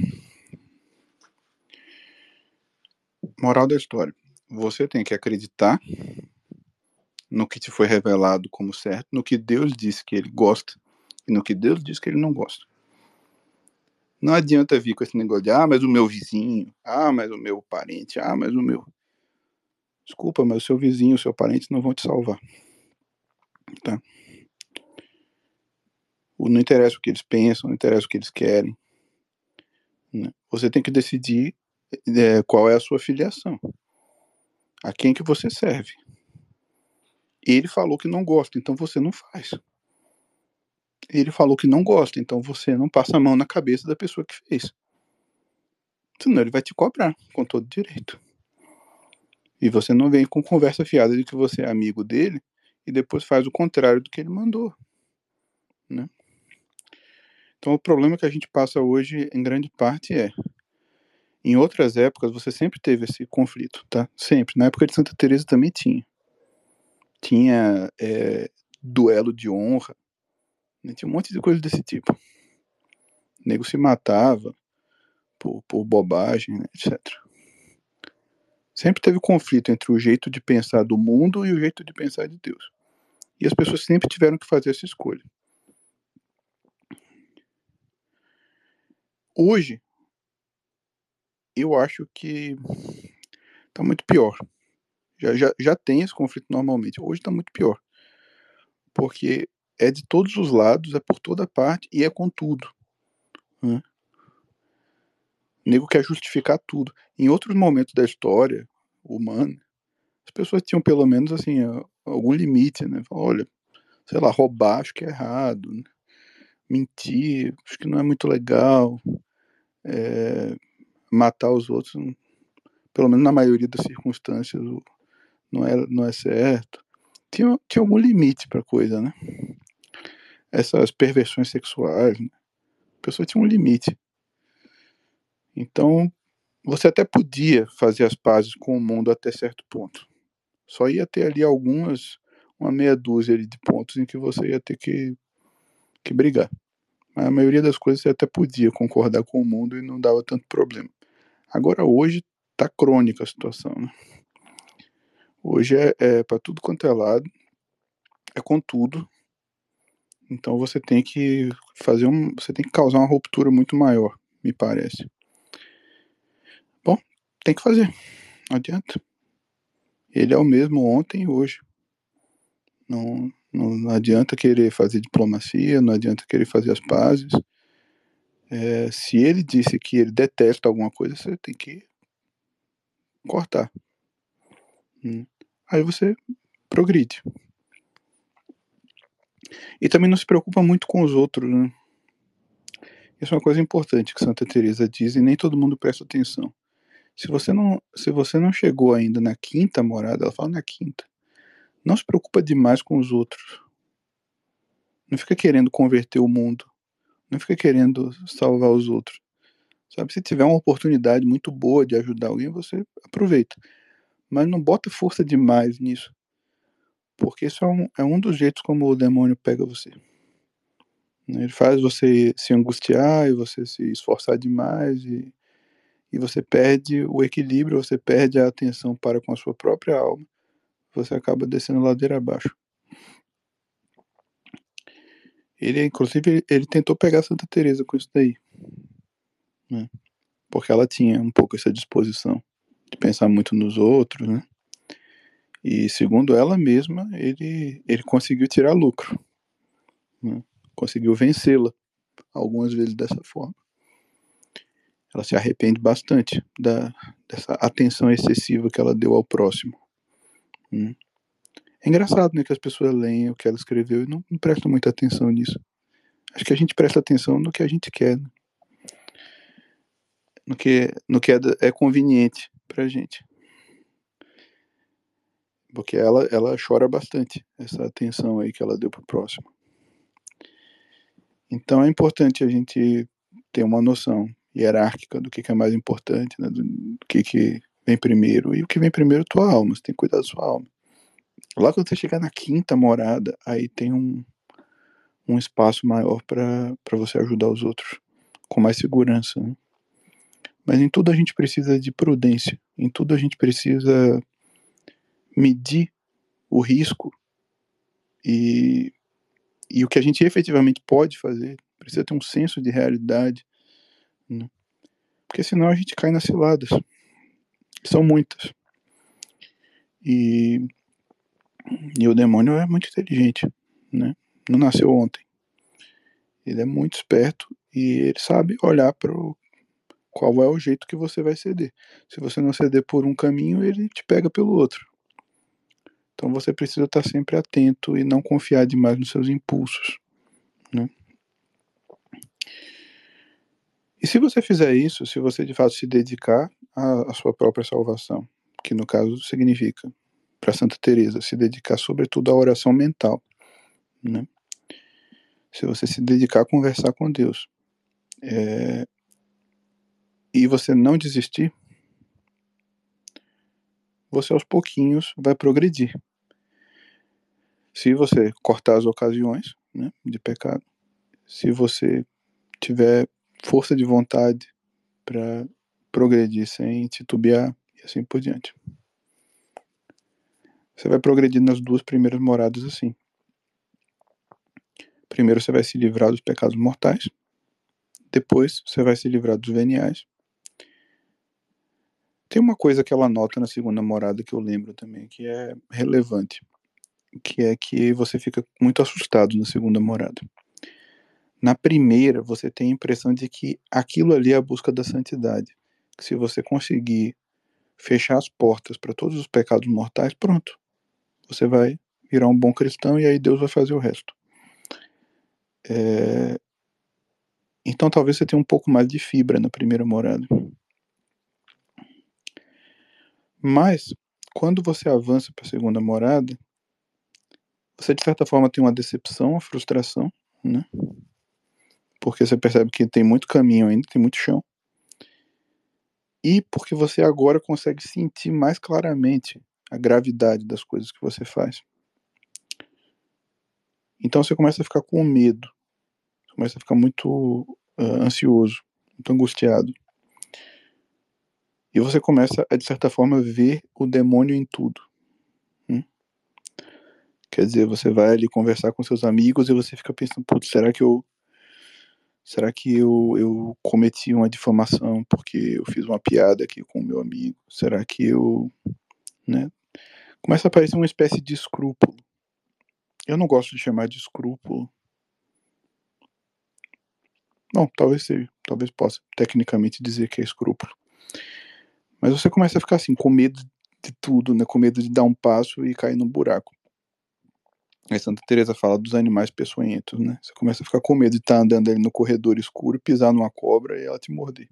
moral da história: você tem que acreditar no que te foi revelado como certo, no que Deus disse que ele gosta e no que Deus diz que ele não gosta. Não adianta vir com esse negócio de, ah, mas o meu vizinho, ah, mas o meu parente, ah, mas o meu. Desculpa, mas o seu vizinho, o seu parente não vão te salvar. Tá? Não interessa o que eles pensam, não interessa o que eles querem. Né? Você tem que decidir é, qual é a sua filiação. A quem que você serve. Ele falou que não gosta, então você não faz. Ele falou que não gosta, então você não passa a mão na cabeça da pessoa que fez. Senão ele vai te cobrar com todo direito. E você não vem com conversa fiada de que você é amigo dele e depois faz o contrário do que ele mandou. Né? Então o problema que a gente passa hoje, em grande parte, é em outras épocas você sempre teve esse conflito, tá? Sempre. Na época de Santa Teresa também tinha. Tinha é, duelo de honra, né? Tinha um monte de coisa desse tipo. O nego se matava por, por bobagem, né? etc. Sempre teve conflito entre o jeito de pensar do mundo e o jeito de pensar de Deus. E as pessoas sempre tiveram que fazer essa escolha. Hoje, eu acho que está muito pior. Já, já, já tem esse conflito normalmente. Hoje está muito pior. Porque é de todos os lados, é por toda parte e é com tudo. Né? O nego quer justificar tudo. Em outros momentos da história humana, as pessoas tinham pelo menos assim algum limite, né? Olha, sei lá, roubar acho que é errado, né? mentir acho que não é muito legal, é, matar os outros, pelo menos na maioria das circunstâncias, não é, não é certo. Tinha, tinha algum limite para coisa, né? essas perversões sexuais. Né? A pessoa tinha um limite. Então, você até podia fazer as pazes com o mundo até certo ponto. Só ia ter ali algumas, uma meia dúzia de pontos em que você ia ter que, que brigar. Mas a maioria das coisas você até podia concordar com o mundo e não dava tanto problema. Agora, hoje, tá crônica a situação. Né? Hoje é, é para tudo quanto é lado, é com tudo, então você tem que fazer um, você tem que causar uma ruptura muito maior, me parece. Bom, tem que fazer. Não adianta. Ele é o mesmo ontem e hoje. Não, não, não adianta querer fazer diplomacia, não adianta querer fazer as pazes. É, se ele disse que ele detesta alguma coisa, você tem que cortar. Hum. Aí você progride. E também não se preocupa muito com os outros, né? Isso é uma coisa importante que Santa Teresa diz e nem todo mundo presta atenção. Se você não, se você não chegou ainda na quinta morada, ela fala na quinta. Não se preocupa demais com os outros. Não fica querendo converter o mundo. Não fica querendo salvar os outros. Sabe, se tiver uma oportunidade muito boa de ajudar alguém, você aproveita. Mas não bota força demais nisso. Porque isso é um, é um dos jeitos como o demônio pega você. Ele faz você se angustiar e você se esforçar demais e, e você perde o equilíbrio, você perde a atenção para com a sua própria alma, você acaba descendo ladeira abaixo. Ele, inclusive, ele tentou pegar Santa Teresa com isso daí, né? porque ela tinha um pouco essa disposição de pensar muito nos outros, né? E segundo ela mesma, ele, ele conseguiu tirar lucro. Né? Conseguiu vencê-la algumas vezes dessa forma. ela se arrepende bastante da, dessa atenção excessiva que ela deu ao próximo. Hum. É engraçado, né, que as pessoas leem o que ela escreveu e não, não prestam muita atenção nisso. Acho que a gente presta atenção no que a gente quer, né? no que, no que é, é conveniente pra gente. Porque ela, ela chora bastante, essa atenção aí que ela deu pro próximo. Então é importante a gente ter uma noção hierárquica do que, que é mais importante, né, do, do que, que vem primeiro. E o que vem primeiro é tua alma, você tem que cuidar da sua alma. Lá quando você chegar na quinta morada, aí tem um, um espaço maior para você ajudar os outros, com mais segurança. Né? Mas em tudo a gente precisa de prudência, em tudo a gente precisa medir o risco e, e o que a gente efetivamente pode fazer. Precisa ter um senso de realidade, né? porque senão a gente cai nas ciladas. São muitas. E, e o demônio é muito inteligente, né? Não nasceu ontem. Ele é muito esperto e ele sabe olhar para qual é o jeito que você vai ceder. Se você não ceder por um caminho, ele te pega pelo outro. Então você precisa estar sempre atento e não confiar demais nos seus impulsos. Né? E se você fizer isso, se você de fato se dedicar à, à sua própria salvação, que no caso significa para Santa Teresa se dedicar sobretudo à oração mental, né? Se você se dedicar a conversar com Deus, é, e você não desistir, você aos pouquinhos vai progredir. Se você cortar as ocasiões né, de pecado, se você tiver força de vontade para progredir sem titubear e assim por diante. Você vai progredir nas duas primeiras moradas assim. Primeiro você vai se livrar dos pecados mortais, depois você vai se livrar dos veniais, tem uma coisa que ela nota na segunda morada que eu lembro também, que é relevante, que é que você fica muito assustado na segunda morada. Na primeira, você tem a impressão de que aquilo ali é a busca da santidade. Que se você conseguir fechar as portas para todos os pecados mortais, pronto. Você vai virar um bom cristão e aí Deus vai fazer o resto. É... Então talvez você tenha um pouco mais de fibra na primeira morada. Mas, quando você avança para a segunda morada, você de certa forma tem uma decepção, uma frustração, né? Porque você percebe que tem muito caminho ainda, tem muito chão. E porque você agora consegue sentir mais claramente a gravidade das coisas que você faz. Então você começa a ficar com medo, começa a ficar muito uh, ansioso, muito angustiado. E você começa a, de certa forma, ver o demônio em tudo. Hum? Quer dizer, você vai ali conversar com seus amigos e você fica pensando, putz, será que eu. Será que eu, eu cometi uma difamação porque eu fiz uma piada aqui com o meu amigo? Será que eu. Né? Começa a aparecer uma espécie de escrúpulo. Eu não gosto de chamar de escrúpulo. Não, talvez seja. Talvez possa tecnicamente dizer que é escrúpulo. Mas você começa a ficar assim, com medo de tudo, né? Com medo de dar um passo e cair no buraco. Aí Santa Teresa fala dos animais peçonhentos, né? Você começa a ficar com medo de estar tá andando ali no corredor escuro, pisar numa cobra e ela te morder.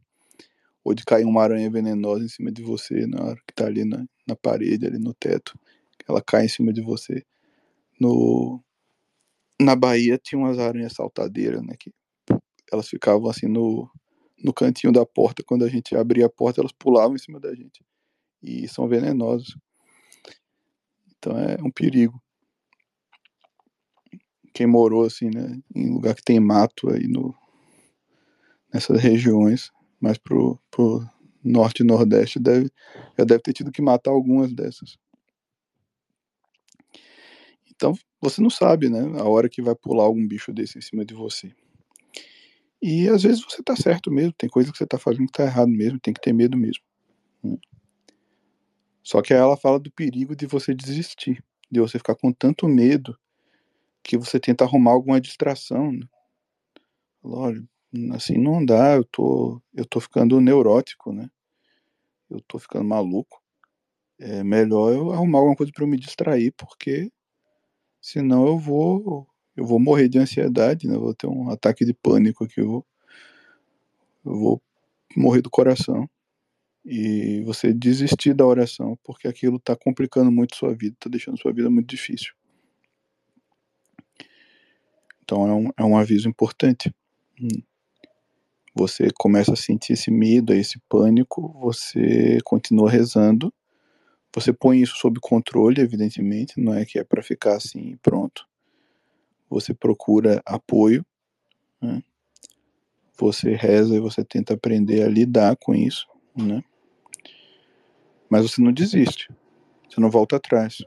Ou de cair uma aranha venenosa em cima de você na hora que tá ali na, na parede, ali no teto. Ela cai em cima de você. No, na Bahia tinha umas aranhas saltadeiras, né? Que elas ficavam assim no, no cantinho da porta, quando a gente abria a porta, elas pulavam em cima da gente. E são venenosas. Então é um perigo. Quem morou assim, né, em lugar que tem mato aí no nessas regiões, mais pro, pro norte e nordeste, deve, já deve ter tido que matar algumas dessas. Então, você não sabe, né, a hora que vai pular algum bicho desse em cima de você. E às vezes você tá certo mesmo, tem coisa que você tá fazendo que tá errado mesmo, tem que ter medo mesmo. Né? Só que aí ela fala do perigo de você desistir, de você ficar com tanto medo que você tenta arrumar alguma distração. Né? Olha, assim não dá, eu tô, eu tô ficando neurótico, né? Eu tô ficando maluco. É melhor eu arrumar alguma coisa para eu me distrair, porque senão eu vou eu vou morrer de ansiedade, né? Eu vou ter um ataque de pânico aqui, eu vou, eu vou morrer do coração. E você desistir da oração, porque aquilo está complicando muito sua vida, está deixando sua vida muito difícil. Então é um, é um aviso importante. Hum. Você começa a sentir esse medo, esse pânico, você continua rezando, você põe isso sob controle, evidentemente, não é que é para ficar assim pronto. Você procura apoio, né? você reza e você tenta aprender a lidar com isso, né? Mas você não desiste, você não volta atrás.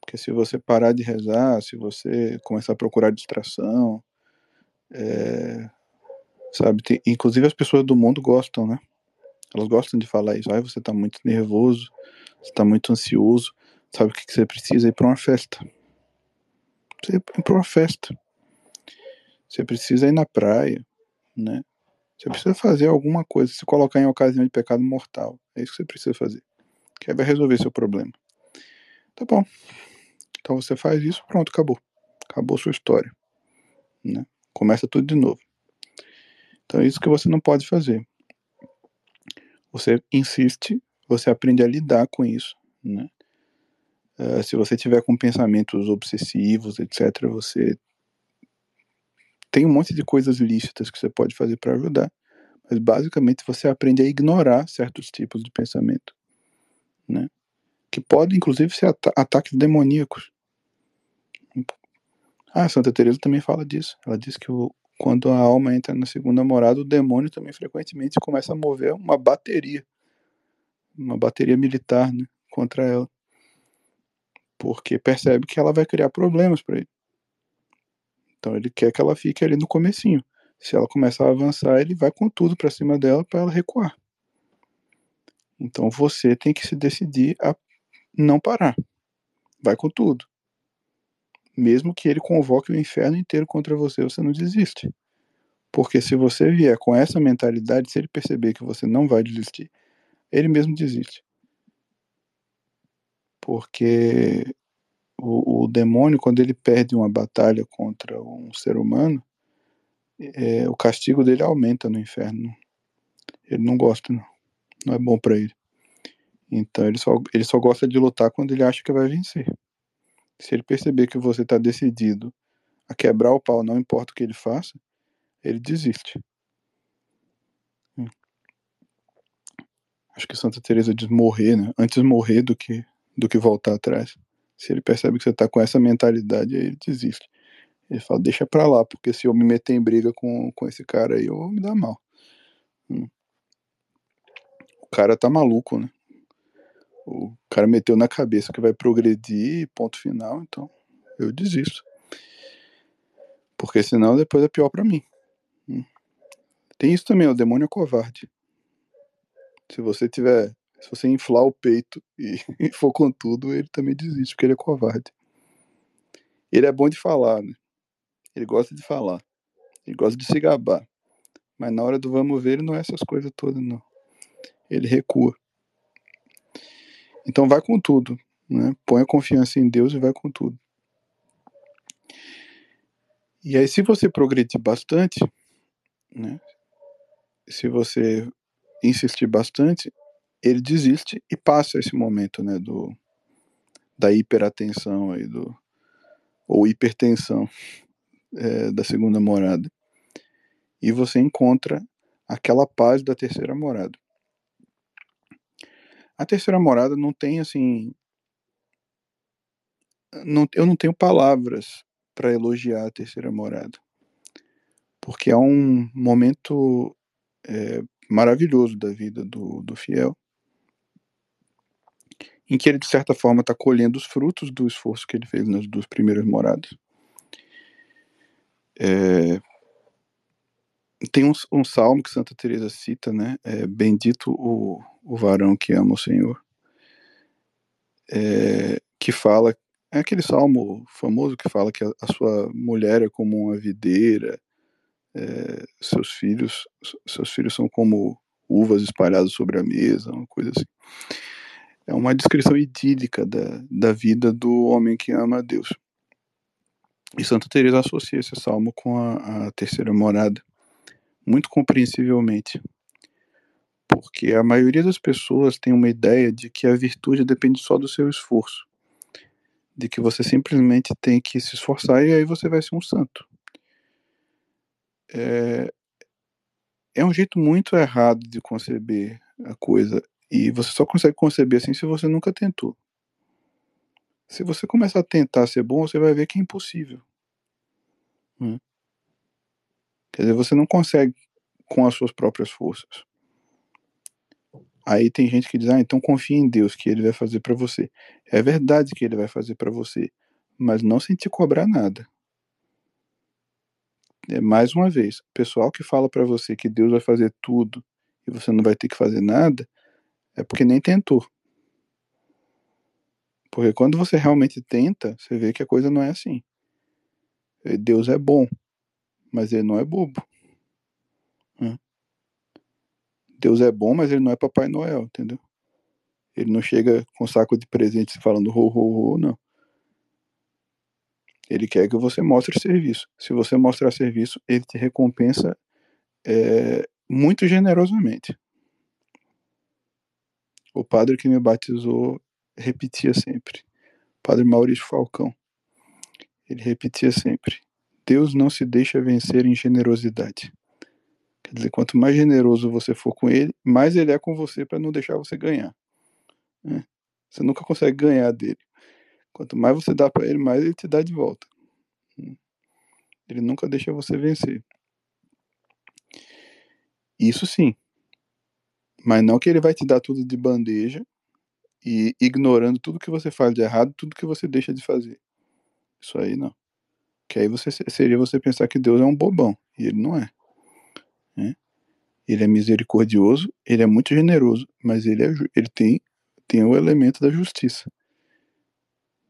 Porque se você parar de rezar, se você começar a procurar distração, é, sabe, tem, inclusive as pessoas do mundo gostam, né? Elas gostam de falar isso. Ai, você tá muito nervoso, você tá muito ansioso. Sabe o que, que você precisa? Ir para uma festa. Você ir para uma festa. Você precisa ir na praia, né? Você precisa fazer alguma coisa, se colocar em ocasião de pecado mortal. É isso que você precisa fazer. Que aí vai resolver seu problema. Tá bom. Então você faz isso, pronto, acabou. Acabou sua história. Né? Começa tudo de novo. Então é isso que você não pode fazer. Você insiste, você aprende a lidar com isso. Né? Uh, se você tiver com pensamentos obsessivos, etc., você tem um monte de coisas lícitas que você pode fazer para ajudar, mas basicamente você aprende a ignorar certos tipos de pensamento, né? Que podem inclusive ser ata ataques demoníacos. Ah, Santa Teresa também fala disso. Ela diz que o, quando a alma entra na segunda morada, o demônio também frequentemente começa a mover uma bateria, uma bateria militar, né, contra ela, porque percebe que ela vai criar problemas para ele. Então ele quer que ela fique ali no comecinho. Se ela começar a avançar, ele vai com tudo para cima dela para ela recuar. Então você tem que se decidir a não parar. Vai com tudo mesmo que ele convoque o inferno inteiro contra você, você não desiste. Porque se você vier com essa mentalidade, se ele perceber que você não vai desistir, ele mesmo desiste. Porque o, o demônio, quando ele perde uma batalha contra um ser humano, é, o castigo dele aumenta no inferno. Ele não gosta, não. Não é bom para ele. Então ele só, ele só gosta de lutar quando ele acha que vai vencer. Se ele perceber que você está decidido a quebrar o pau, não importa o que ele faça, ele desiste. Hum. Acho que Santa Teresa diz morrer, né? Antes morrer do que do que voltar atrás. Se ele percebe que você está com essa mentalidade, aí ele desiste. Ele fala, deixa pra lá, porque se eu me meter em briga com, com esse cara aí, eu vou me dar mal. Hum. O cara tá maluco, né? O cara meteu na cabeça que vai progredir, ponto final, então eu desisto. Porque senão depois é pior para mim. Hum. Tem isso também, o demônio é covarde. Se você tiver, se você inflar o peito e, e for com tudo, ele também desiste, porque ele é covarde. Ele é bom de falar, né? Ele gosta de falar. Ele gosta de se gabar. Mas na hora do vamos ver, ele não é essas coisas todas, não. Ele recua. Então vai com tudo, né? Põe a confiança em Deus e vai com tudo. E aí, se você progredir bastante, né? Se você insistir bastante, ele desiste e passa esse momento, né? Do da hiperatenção aí do ou hipertensão é, da segunda morada. E você encontra aquela paz da terceira morada. A terceira morada não tem assim. Não, eu não tenho palavras para elogiar a terceira morada. Porque é um momento é, maravilhoso da vida do, do fiel, em que ele, de certa forma, está colhendo os frutos do esforço que ele fez nas duas primeiras moradas. É, tem um, um, salmo que Santa Teresa cita, né? É, Bendito o, o varão que ama o Senhor, é, que fala, é aquele salmo famoso que fala que a, a, sua mulher é como uma videira, é, seus filhos, seus filhos são como uvas espalhadas sobre a mesa, uma coisa assim. É uma descrição idílica da, da vida do homem que ama a Deus. E Santa Teresa associa esse salmo com a, a terceira morada, muito compreensivelmente, porque a maioria das pessoas tem uma ideia de que a virtude depende só do seu esforço, de que você simplesmente tem que se esforçar e aí você vai ser um santo. É, é um jeito muito errado de conceber a coisa e você só consegue conceber assim se você nunca tentou. Se você começar a tentar ser bom, você vai ver que é impossível. Hum. Quer dizer, você não consegue com as suas próprias forças. Aí tem gente que diz: "Ah, então confia em Deus que ele vai fazer para você". É verdade que ele vai fazer para você, mas não sem te cobrar nada. É mais uma vez, pessoal que fala para você que Deus vai fazer tudo e você não vai ter que fazer nada, é porque nem tentou. Porque quando você realmente tenta, você vê que a coisa não é assim. Deus é bom, mas ele não é bobo. Deus é bom, mas ele não é Papai Noel, entendeu? Ele não chega com saco de presentes falando ho, ho, ho, não. Ele quer que você mostre serviço. Se você mostrar serviço, ele te recompensa é, muito generosamente. O padre que me batizou repetia sempre. Padre Maurício Falcão. Ele repetia sempre: Deus não se deixa vencer em generosidade. Quer dizer, quanto mais generoso você for com ele, mais ele é com você para não deixar você ganhar. Né? Você nunca consegue ganhar dele. Quanto mais você dá para ele, mais ele te dá de volta. Ele nunca deixa você vencer. Isso sim. Mas não que ele vai te dar tudo de bandeja e ignorando tudo que você faz de errado, tudo que você deixa de fazer. Isso aí não. Que aí você seria você pensar que Deus é um bobão e ele não é. Né? Ele é misericordioso, ele é muito generoso, mas ele, é, ele tem, tem o elemento da justiça.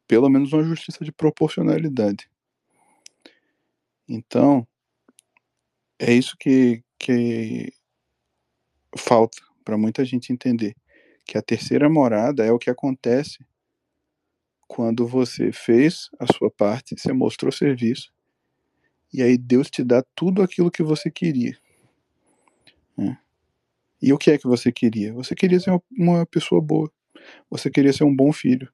Pelo menos uma justiça de proporcionalidade. Então, é isso que, que falta para muita gente entender. Que a terceira morada é o que acontece quando você fez a sua parte, você mostrou serviço, e aí Deus te dá tudo aquilo que você queria. Né? E o que é que você queria? Você queria ser uma pessoa boa. Você queria ser um bom filho.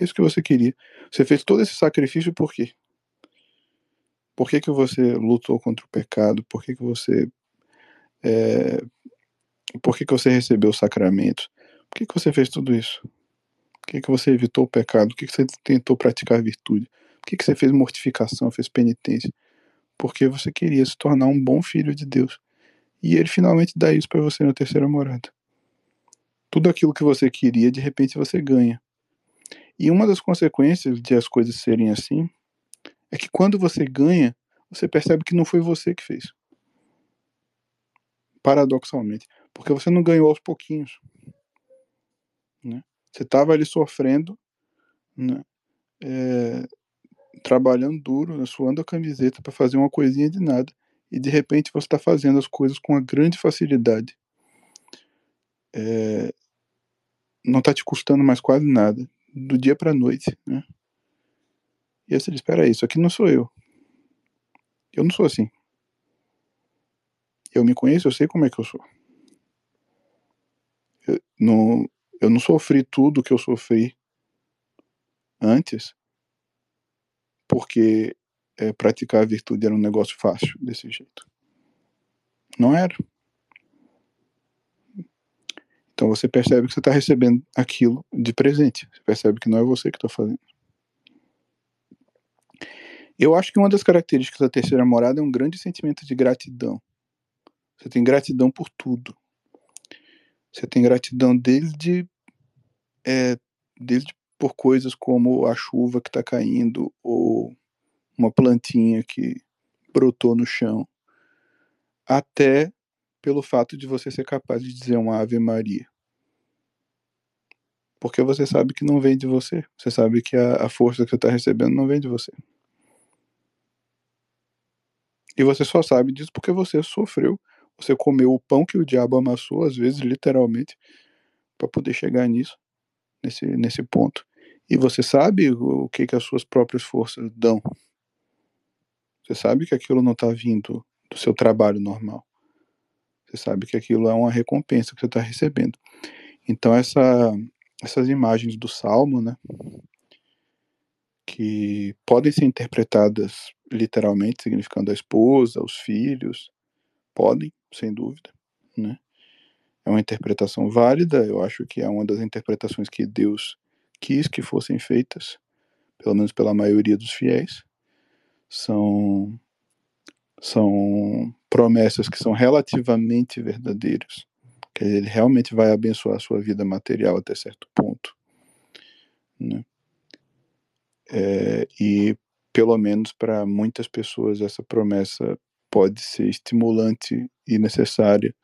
É isso que você queria. Você fez todo esse sacrifício por quê? Por que, que você lutou contra o pecado? Por que, que você. É, por que, que você recebeu os sacramentos? Por que, que você fez tudo isso? Que, que você evitou o pecado? Por que, que você tentou praticar virtude? Por que, que você fez mortificação, fez penitência? Porque você queria se tornar um bom filho de Deus. E ele finalmente dá isso para você na terceira morada. Tudo aquilo que você queria, de repente você ganha. E uma das consequências de as coisas serem assim é que quando você ganha, você percebe que não foi você que fez. Paradoxalmente. Porque você não ganhou aos pouquinhos. Você estava ali sofrendo, né? É, trabalhando duro, né? suando a camiseta para fazer uma coisinha de nada e de repente você está fazendo as coisas com uma grande facilidade. É, não está te custando mais quase nada, do dia para a noite, né? E aí você diz, espera aí, isso aqui não sou eu. Eu não sou assim. Eu me conheço, eu sei como é que eu sou. Eu não, eu não sofri tudo que eu sofri antes porque é, praticar a virtude era um negócio fácil desse jeito. Não era. Então você percebe que você está recebendo aquilo de presente. Você percebe que não é você que está fazendo. Eu acho que uma das características da terceira morada é um grande sentimento de gratidão. Você tem gratidão por tudo. Você tem gratidão desde, é, desde por coisas como a chuva que está caindo ou uma plantinha que brotou no chão, até pelo fato de você ser capaz de dizer uma Ave Maria. Porque você sabe que não vem de você. Você sabe que a, a força que você está recebendo não vem de você. E você só sabe disso porque você sofreu, você comeu o pão que o diabo amassou, às vezes literalmente, para poder chegar nisso, nesse, nesse ponto. E você sabe o que, que as suas próprias forças dão. Você sabe que aquilo não está vindo do seu trabalho normal. Você sabe que aquilo é uma recompensa que você está recebendo. Então essa, essas imagens do Salmo, né, que podem ser interpretadas literalmente, significando a esposa, os filhos, podem, sem dúvida, né? É uma interpretação válida, eu acho que é uma das interpretações que Deus quis que fossem feitas, pelo menos pela maioria dos fiéis. São são promessas que são relativamente verdadeiras, que ele realmente vai abençoar a sua vida material até certo ponto, né? É, e pelo menos para muitas pessoas essa promessa pode ser estimulante e necessária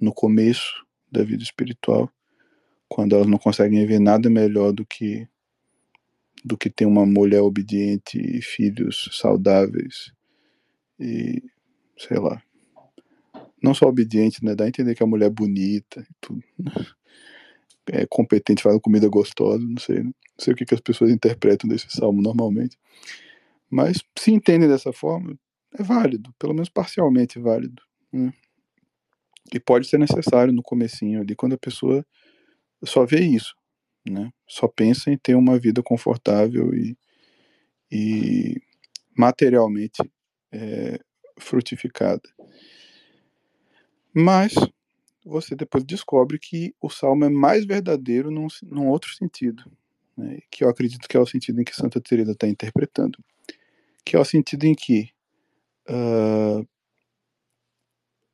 no começo da vida espiritual, quando elas não conseguem ver nada melhor do que do que ter uma mulher obediente e filhos saudáveis e sei lá. Não só obediente, né? Dá a entender que a mulher é bonita e tudo. É competente, faz comida gostosa, não sei, né? Não sei o que, que as pessoas interpretam desse salmo normalmente. Mas se entendem dessa forma, é válido, pelo menos parcialmente válido. Né? E pode ser necessário no comecinho ali, quando a pessoa só vê isso, né? Só pensa em ter uma vida confortável e, e materialmente é, frutificada. Mas você depois descobre que o salmo é mais verdadeiro num, num outro sentido, né? que eu acredito que é o sentido em que Santa Teresa está interpretando, que é o sentido em que uh,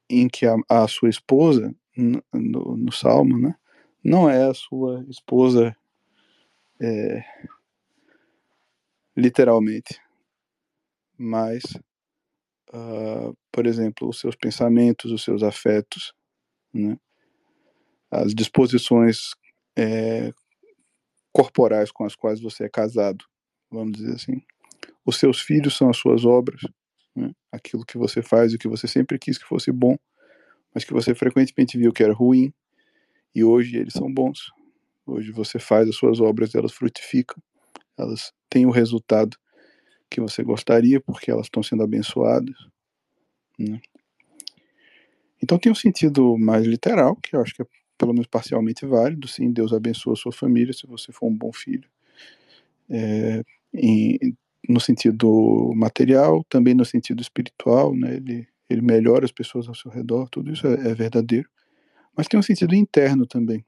em que a, a sua esposa no, no, salmo, né, não é a sua esposa é, literalmente, mas uh, por exemplo, os seus pensamentos, os seus afetos, né? as disposições é, corporais com as quais você é casado, vamos dizer assim. Os seus filhos são as suas obras, né? aquilo que você faz e que você sempre quis que fosse bom, mas que você frequentemente viu que era ruim, e hoje eles são bons. Hoje você faz as suas obras, elas frutificam, elas têm o resultado que você gostaria, porque elas estão sendo abençoadas. Né? Então tem um sentido mais literal, que eu acho que é pelo menos parcialmente válido. Sim, Deus abençoa a sua família se você for um bom filho. É, em, no sentido material, também no sentido espiritual, né? ele, ele melhora as pessoas ao seu redor, tudo isso é, é verdadeiro. Mas tem um sentido interno também,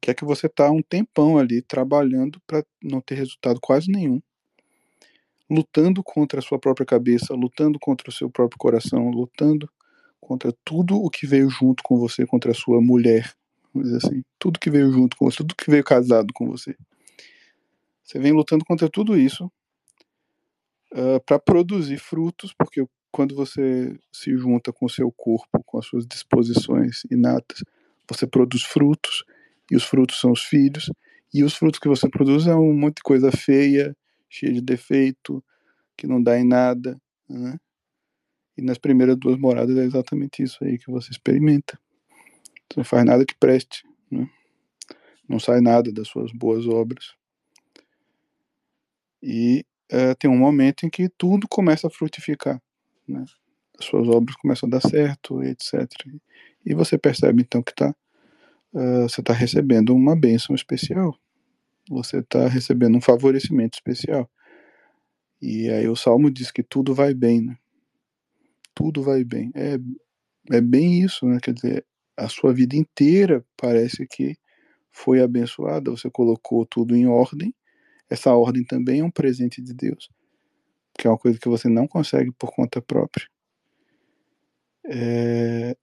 que é que você está um tempão ali trabalhando para não ter resultado quase nenhum lutando contra a sua própria cabeça, lutando contra o seu próprio coração, lutando contra tudo o que veio junto com você, contra a sua mulher, vamos dizer assim, tudo que veio junto com você, tudo que veio casado com você. Você vem lutando contra tudo isso uh, ah, para produzir frutos, porque quando você se junta com o seu corpo, com as suas disposições inatas, você produz frutos, e os frutos são os filhos, e os frutos que você produz é um monte de coisa feia, cheia de defeito, que não dá em nada, né? E nas primeiras duas moradas é exatamente isso aí que você experimenta. Você não faz nada que preste, né? Não sai nada das suas boas obras. E é, tem um momento em que tudo começa a frutificar, né? As suas obras começam a dar certo, etc. E você percebe então que tá, uh, você está recebendo uma bênção especial você está recebendo um favorecimento especial. E aí o Salmo diz que tudo vai bem, né? Tudo vai bem. É, é bem isso, né? Quer dizer, a sua vida inteira parece que foi abençoada, você colocou tudo em ordem. Essa ordem também é um presente de Deus, que é uma coisa que você não consegue por conta própria. É...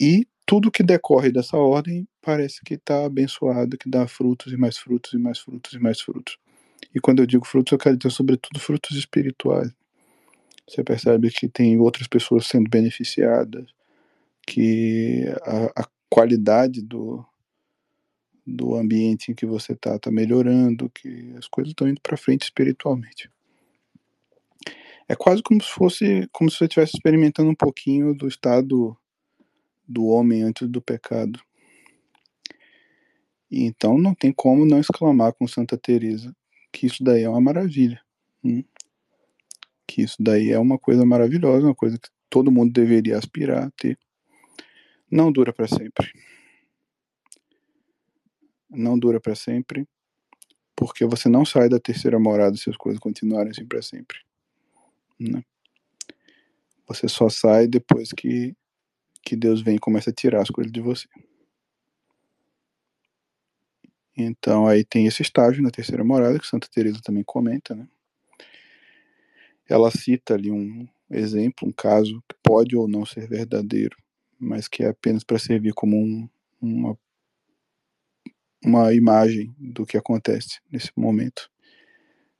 E tudo que decorre dessa ordem parece que está abençoado, que dá frutos e mais frutos e mais frutos e mais frutos. E quando eu digo frutos, eu quero dizer sobretudo frutos espirituais. Você percebe que tem outras pessoas sendo beneficiadas, que a, a qualidade do, do ambiente em que você está está melhorando, que as coisas estão indo para frente espiritualmente. É quase como se fosse, como se você estivesse experimentando um pouquinho do estado do homem antes do pecado. E então não tem como não exclamar com Santa Teresa que isso daí é uma maravilha. Hum? Que isso daí é uma coisa maravilhosa, uma coisa que todo mundo deveria aspirar a ter. Não dura para sempre. Não dura para sempre, porque você não sai da terceira morada se as coisas continuarem assim para sempre. Né? Você só sai depois que, que Deus vem e começa a tirar as coisas de você. Então aí tem esse estágio na terceira morada que Santa Teresa também comenta, né? Ela cita ali um exemplo, um caso que pode ou não ser verdadeiro, mas que é apenas para servir como um, uma uma imagem do que acontece nesse momento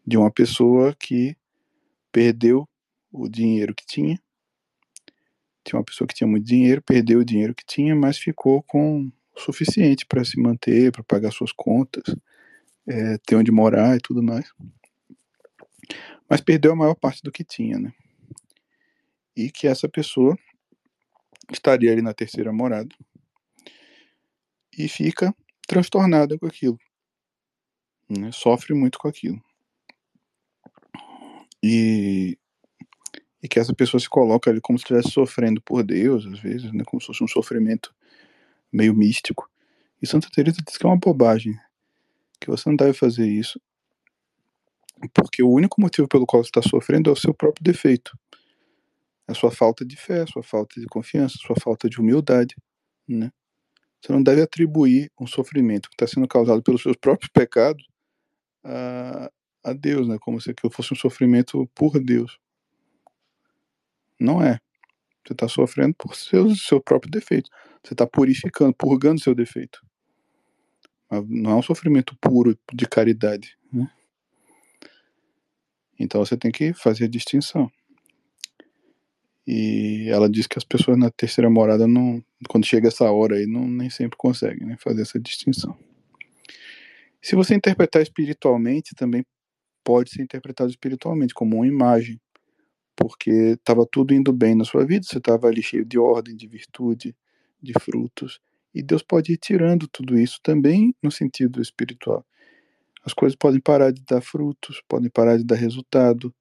de uma pessoa que perdeu o dinheiro que tinha. Tinha uma pessoa que tinha muito dinheiro, perdeu o dinheiro que tinha, mas ficou com o suficiente para se manter, para pagar suas contas, é, ter onde morar e tudo mais. Mas perdeu a maior parte do que tinha, né? E que essa pessoa estaria ali na terceira morada e fica transtornada com aquilo. Né? Sofre muito com aquilo. E, e que essa pessoa se coloca ali como se estivesse sofrendo por Deus, às vezes, né? como se fosse um sofrimento meio místico. E Santa Teresa diz que é uma bobagem, que você não deve fazer isso, porque o único motivo pelo qual você está sofrendo é o seu próprio defeito. A sua falta de fé, a sua falta de confiança, a sua falta de humildade, né? Você não deve atribuir um sofrimento que está sendo causado pelos seus próprios pecados a, a Deus, né? Como se aquilo fosse um sofrimento por Deus. Não é. Você está sofrendo por seu, seu próprio defeito. Você está purificando, purgando seu defeito. Não é um sofrimento puro de caridade. Né? Então você tem que fazer a distinção. E ela diz que as pessoas na terceira morada não, quando chega essa hora aí, não, nem sempre conseguem né, fazer essa distinção. Se você interpretar espiritualmente, também pode ser interpretado espiritualmente como uma imagem, porque estava tudo indo bem na sua vida, você estava ali cheio de ordem, de virtude, de frutos, e Deus pode ir tirando tudo isso também no sentido espiritual. As coisas podem parar de dar frutos, podem parar de dar resultado,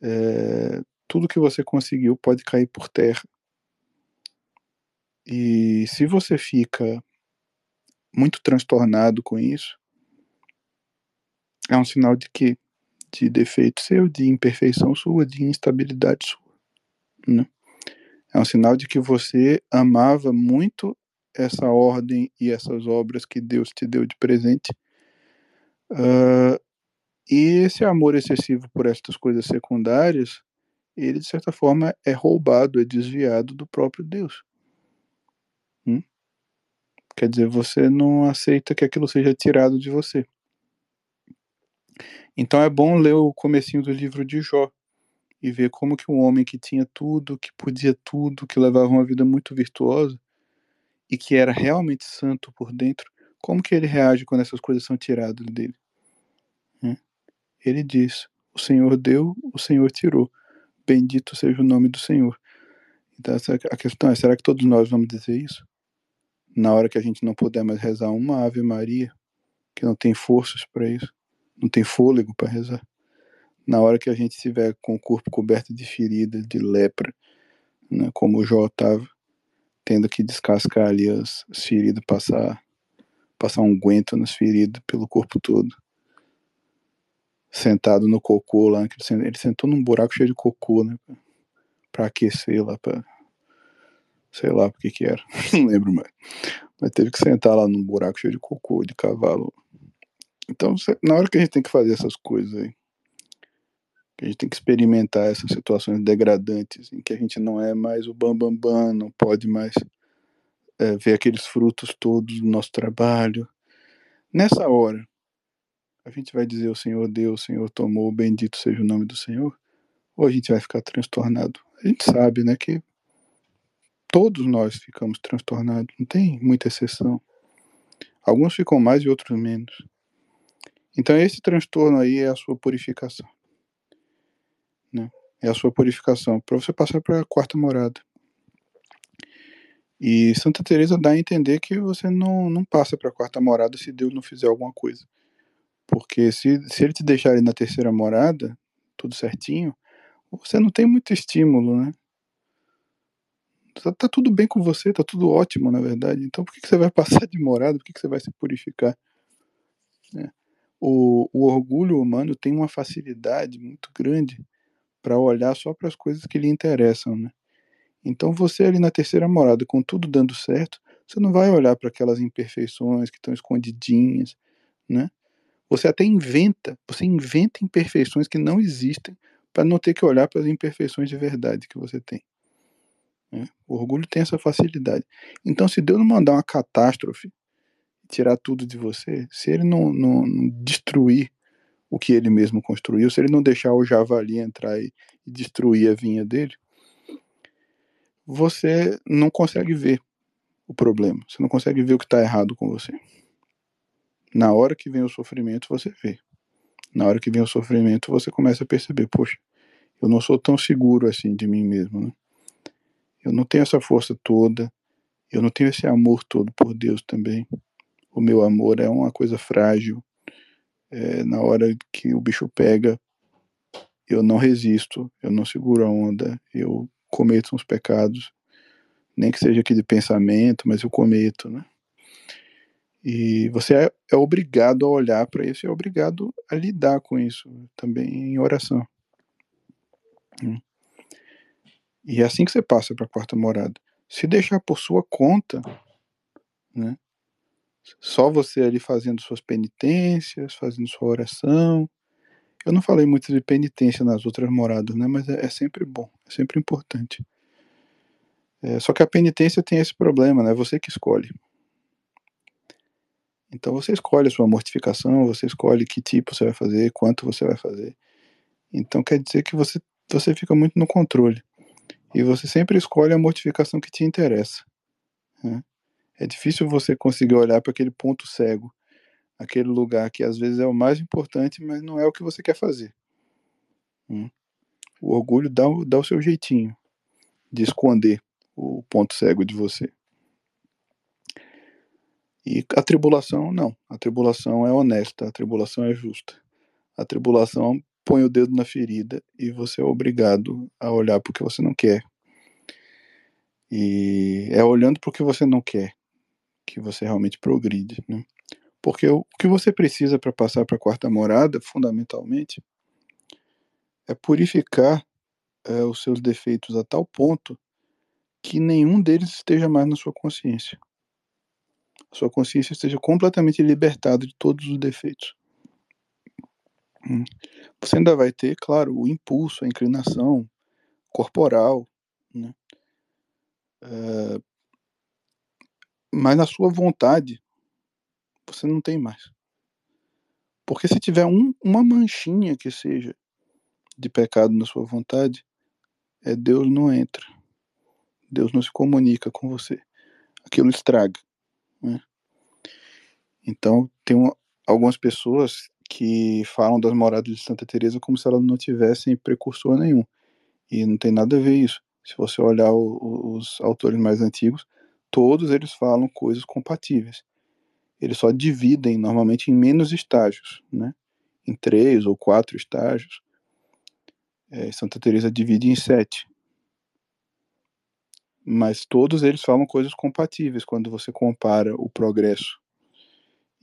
é, tudo que você conseguiu pode cair por terra. E se você fica muito transtornado com isso, é um sinal de que de defeito seu, de imperfeição sua, de instabilidade sua. Né? É um sinal de que você amava muito essa ordem e essas obras que Deus te deu de presente. Uh, e esse amor excessivo por estas coisas secundárias ele, de certa forma, é roubado, é desviado do próprio Deus. Hum? Quer dizer, você não aceita que aquilo seja tirado de você. Então é bom ler o comecinho do livro de Jó e ver como que um homem que tinha tudo, que podia tudo, que levava uma vida muito virtuosa e que era realmente santo por dentro, como que ele reage quando essas coisas são tiradas dele? Hum? Ele diz: O Senhor deu, o Senhor tirou. Bendito seja o nome do Senhor. Então, a questão é: será que todos nós vamos dizer isso? Na hora que a gente não puder mais rezar uma Ave Maria, que não tem forças para isso, não tem fôlego para rezar. Na hora que a gente estiver com o corpo coberto de ferida, de lepra, né, como o Jó estava, tendo que descascar ali as, as feridas, passar, passar um nas feridas pelo corpo todo sentado no cocô lá, ele sentou num buraco cheio de cocô, né? Pra aquecer lá, pra. Sei lá o que que era, não lembro mais. Mas teve que sentar lá num buraco cheio de cocô, de cavalo. Então, na hora que a gente tem que fazer essas coisas aí, que a gente tem que experimentar essas situações degradantes, em que a gente não é mais o bambambam, bam, bam, não pode mais é, ver aqueles frutos todos do nosso trabalho. Nessa hora, a gente vai dizer o Senhor deu, o Senhor tomou, bendito seja o nome do Senhor? Ou a gente vai ficar transtornado? A gente sabe, né, que todos nós ficamos transtornados, não tem muita exceção. Alguns ficam mais e outros menos. Então esse transtorno aí é a sua purificação. Né? é a sua purificação, para você passar para a quarta morada. E Santa Teresa dá a entender que você não, não passa para a quarta morada se Deus não fizer alguma coisa. Porque se, se ele te deixar ali na terceira morada, tudo certinho, você não tem muito estímulo, né? Tá, tá tudo bem com você, tá tudo ótimo, na verdade. Então por que, que você vai passar de morada? Por que, que você vai se purificar? É. O, o orgulho humano tem uma facilidade muito grande para olhar só para as coisas que lhe interessam, né? Então você ali na terceira morada, com tudo dando certo, você não vai olhar para aquelas imperfeições que estão escondidinhas, né? Você até inventa, você inventa imperfeições que não existem para não ter que olhar para as imperfeições de verdade que você tem. Né? O orgulho tem essa facilidade. Então, se Deus não mandar uma catástrofe, tirar tudo de você, se ele não, não, não destruir o que ele mesmo construiu, se ele não deixar o javali entrar e, e destruir a vinha dele, você não consegue ver o problema, você não consegue ver o que está errado com você. Na hora que vem o sofrimento, você vê. Na hora que vem o sofrimento, você começa a perceber, poxa, eu não sou tão seguro assim de mim mesmo, né? Eu não tenho essa força toda, eu não tenho esse amor todo por Deus também. O meu amor é uma coisa frágil. É, na hora que o bicho pega, eu não resisto, eu não seguro a onda, eu cometo uns pecados, nem que seja aqui de pensamento, mas eu cometo, né? E você é, é obrigado a olhar para isso é obrigado a lidar com isso também em oração. Hum. E é assim que você passa para a quarta morada. Se deixar por sua conta, né? Só você ali fazendo suas penitências, fazendo sua oração, eu não falei muito de penitência nas outras moradas, né? Mas é, é sempre bom, é sempre importante. É, só que a penitência tem esse problema, né? Você que escolhe. Então você escolhe a sua mortificação, você escolhe que tipo você vai fazer, quanto você vai fazer. Então quer dizer que você, você fica muito no controle. E você sempre escolhe a mortificação que te interessa. Né? É difícil você conseguir olhar para aquele ponto cego aquele lugar que às vezes é o mais importante, mas não é o que você quer fazer. Hum. O orgulho dá, dá o seu jeitinho de esconder o ponto cego de você. E a tribulação, não. A tribulação é honesta, a tribulação é justa. A tribulação põe o dedo na ferida e você é obrigado a olhar porque você não quer. E é olhando porque você não quer que você realmente progride. Né? Porque o que você precisa para passar para a quarta morada, fundamentalmente, é purificar é, os seus defeitos a tal ponto que nenhum deles esteja mais na sua consciência. A sua consciência esteja completamente libertada de todos os defeitos. Hum. Você ainda vai ter, claro, o impulso, a inclinação corporal, né? É, mas na sua vontade você não tem mais. Porque se tiver um, uma manchinha que seja de pecado na sua vontade, é Deus não entra. Deus não se comunica com você. Aquilo estraga. Né? Então, tem uma, algumas pessoas que falam das moradas de Santa Teresa como se elas não tivessem precursor nenhum. E não tem nada a ver isso. Se você olhar o, os autores mais antigos, todos eles falam coisas compatíveis eles só dividem normalmente em menos estágios, né? Em três ou quatro estágios. É, Santa Teresa divide em sete. Mas todos eles falam coisas compatíveis quando você compara o progresso.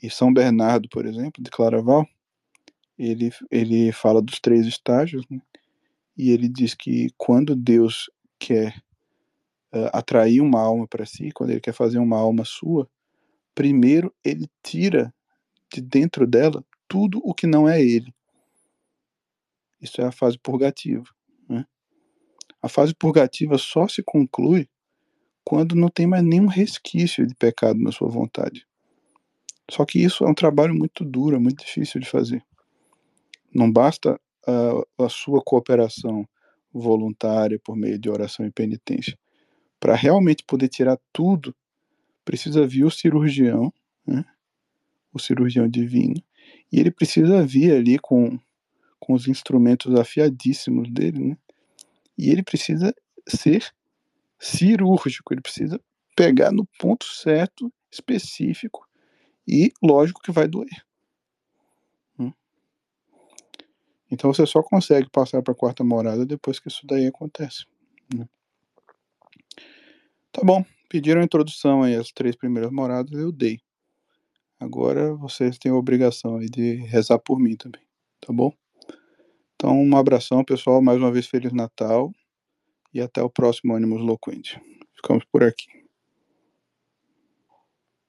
E São Bernardo, por exemplo, de Claraval, ele, ele fala dos três estágios, né? e ele diz que quando Deus quer uh, atrair uma alma para si, quando ele quer fazer uma alma sua, primeiro ele tira de dentro dela tudo o que não é ele. Isso é a fase purgativa. Né? A fase purgativa só se conclui quando não tem mais nenhum resquício de pecado na sua vontade. Só que isso é um trabalho muito duro, é muito difícil de fazer. Não basta a, a sua cooperação voluntária por meio de oração e penitência. Para realmente poder tirar tudo precisa vir o cirurgião, né? o cirurgião divino, e ele precisa vir ali com, com os instrumentos afiadíssimos dele, né? E ele precisa ser cirúrgico, ele precisa pegar no ponto certo, específico e lógico que vai doer. Hum. Então você só consegue passar para a quarta morada depois que isso daí acontece. Né? Tá bom, pediram a introdução aí, as três primeiras moradas, eu dei. Agora vocês têm a obrigação aí de rezar por mim também, tá bom? Então, um abração, pessoal. Mais uma vez, Feliz Natal. E até o próximo Ânimos Loquente. Ficamos por aqui.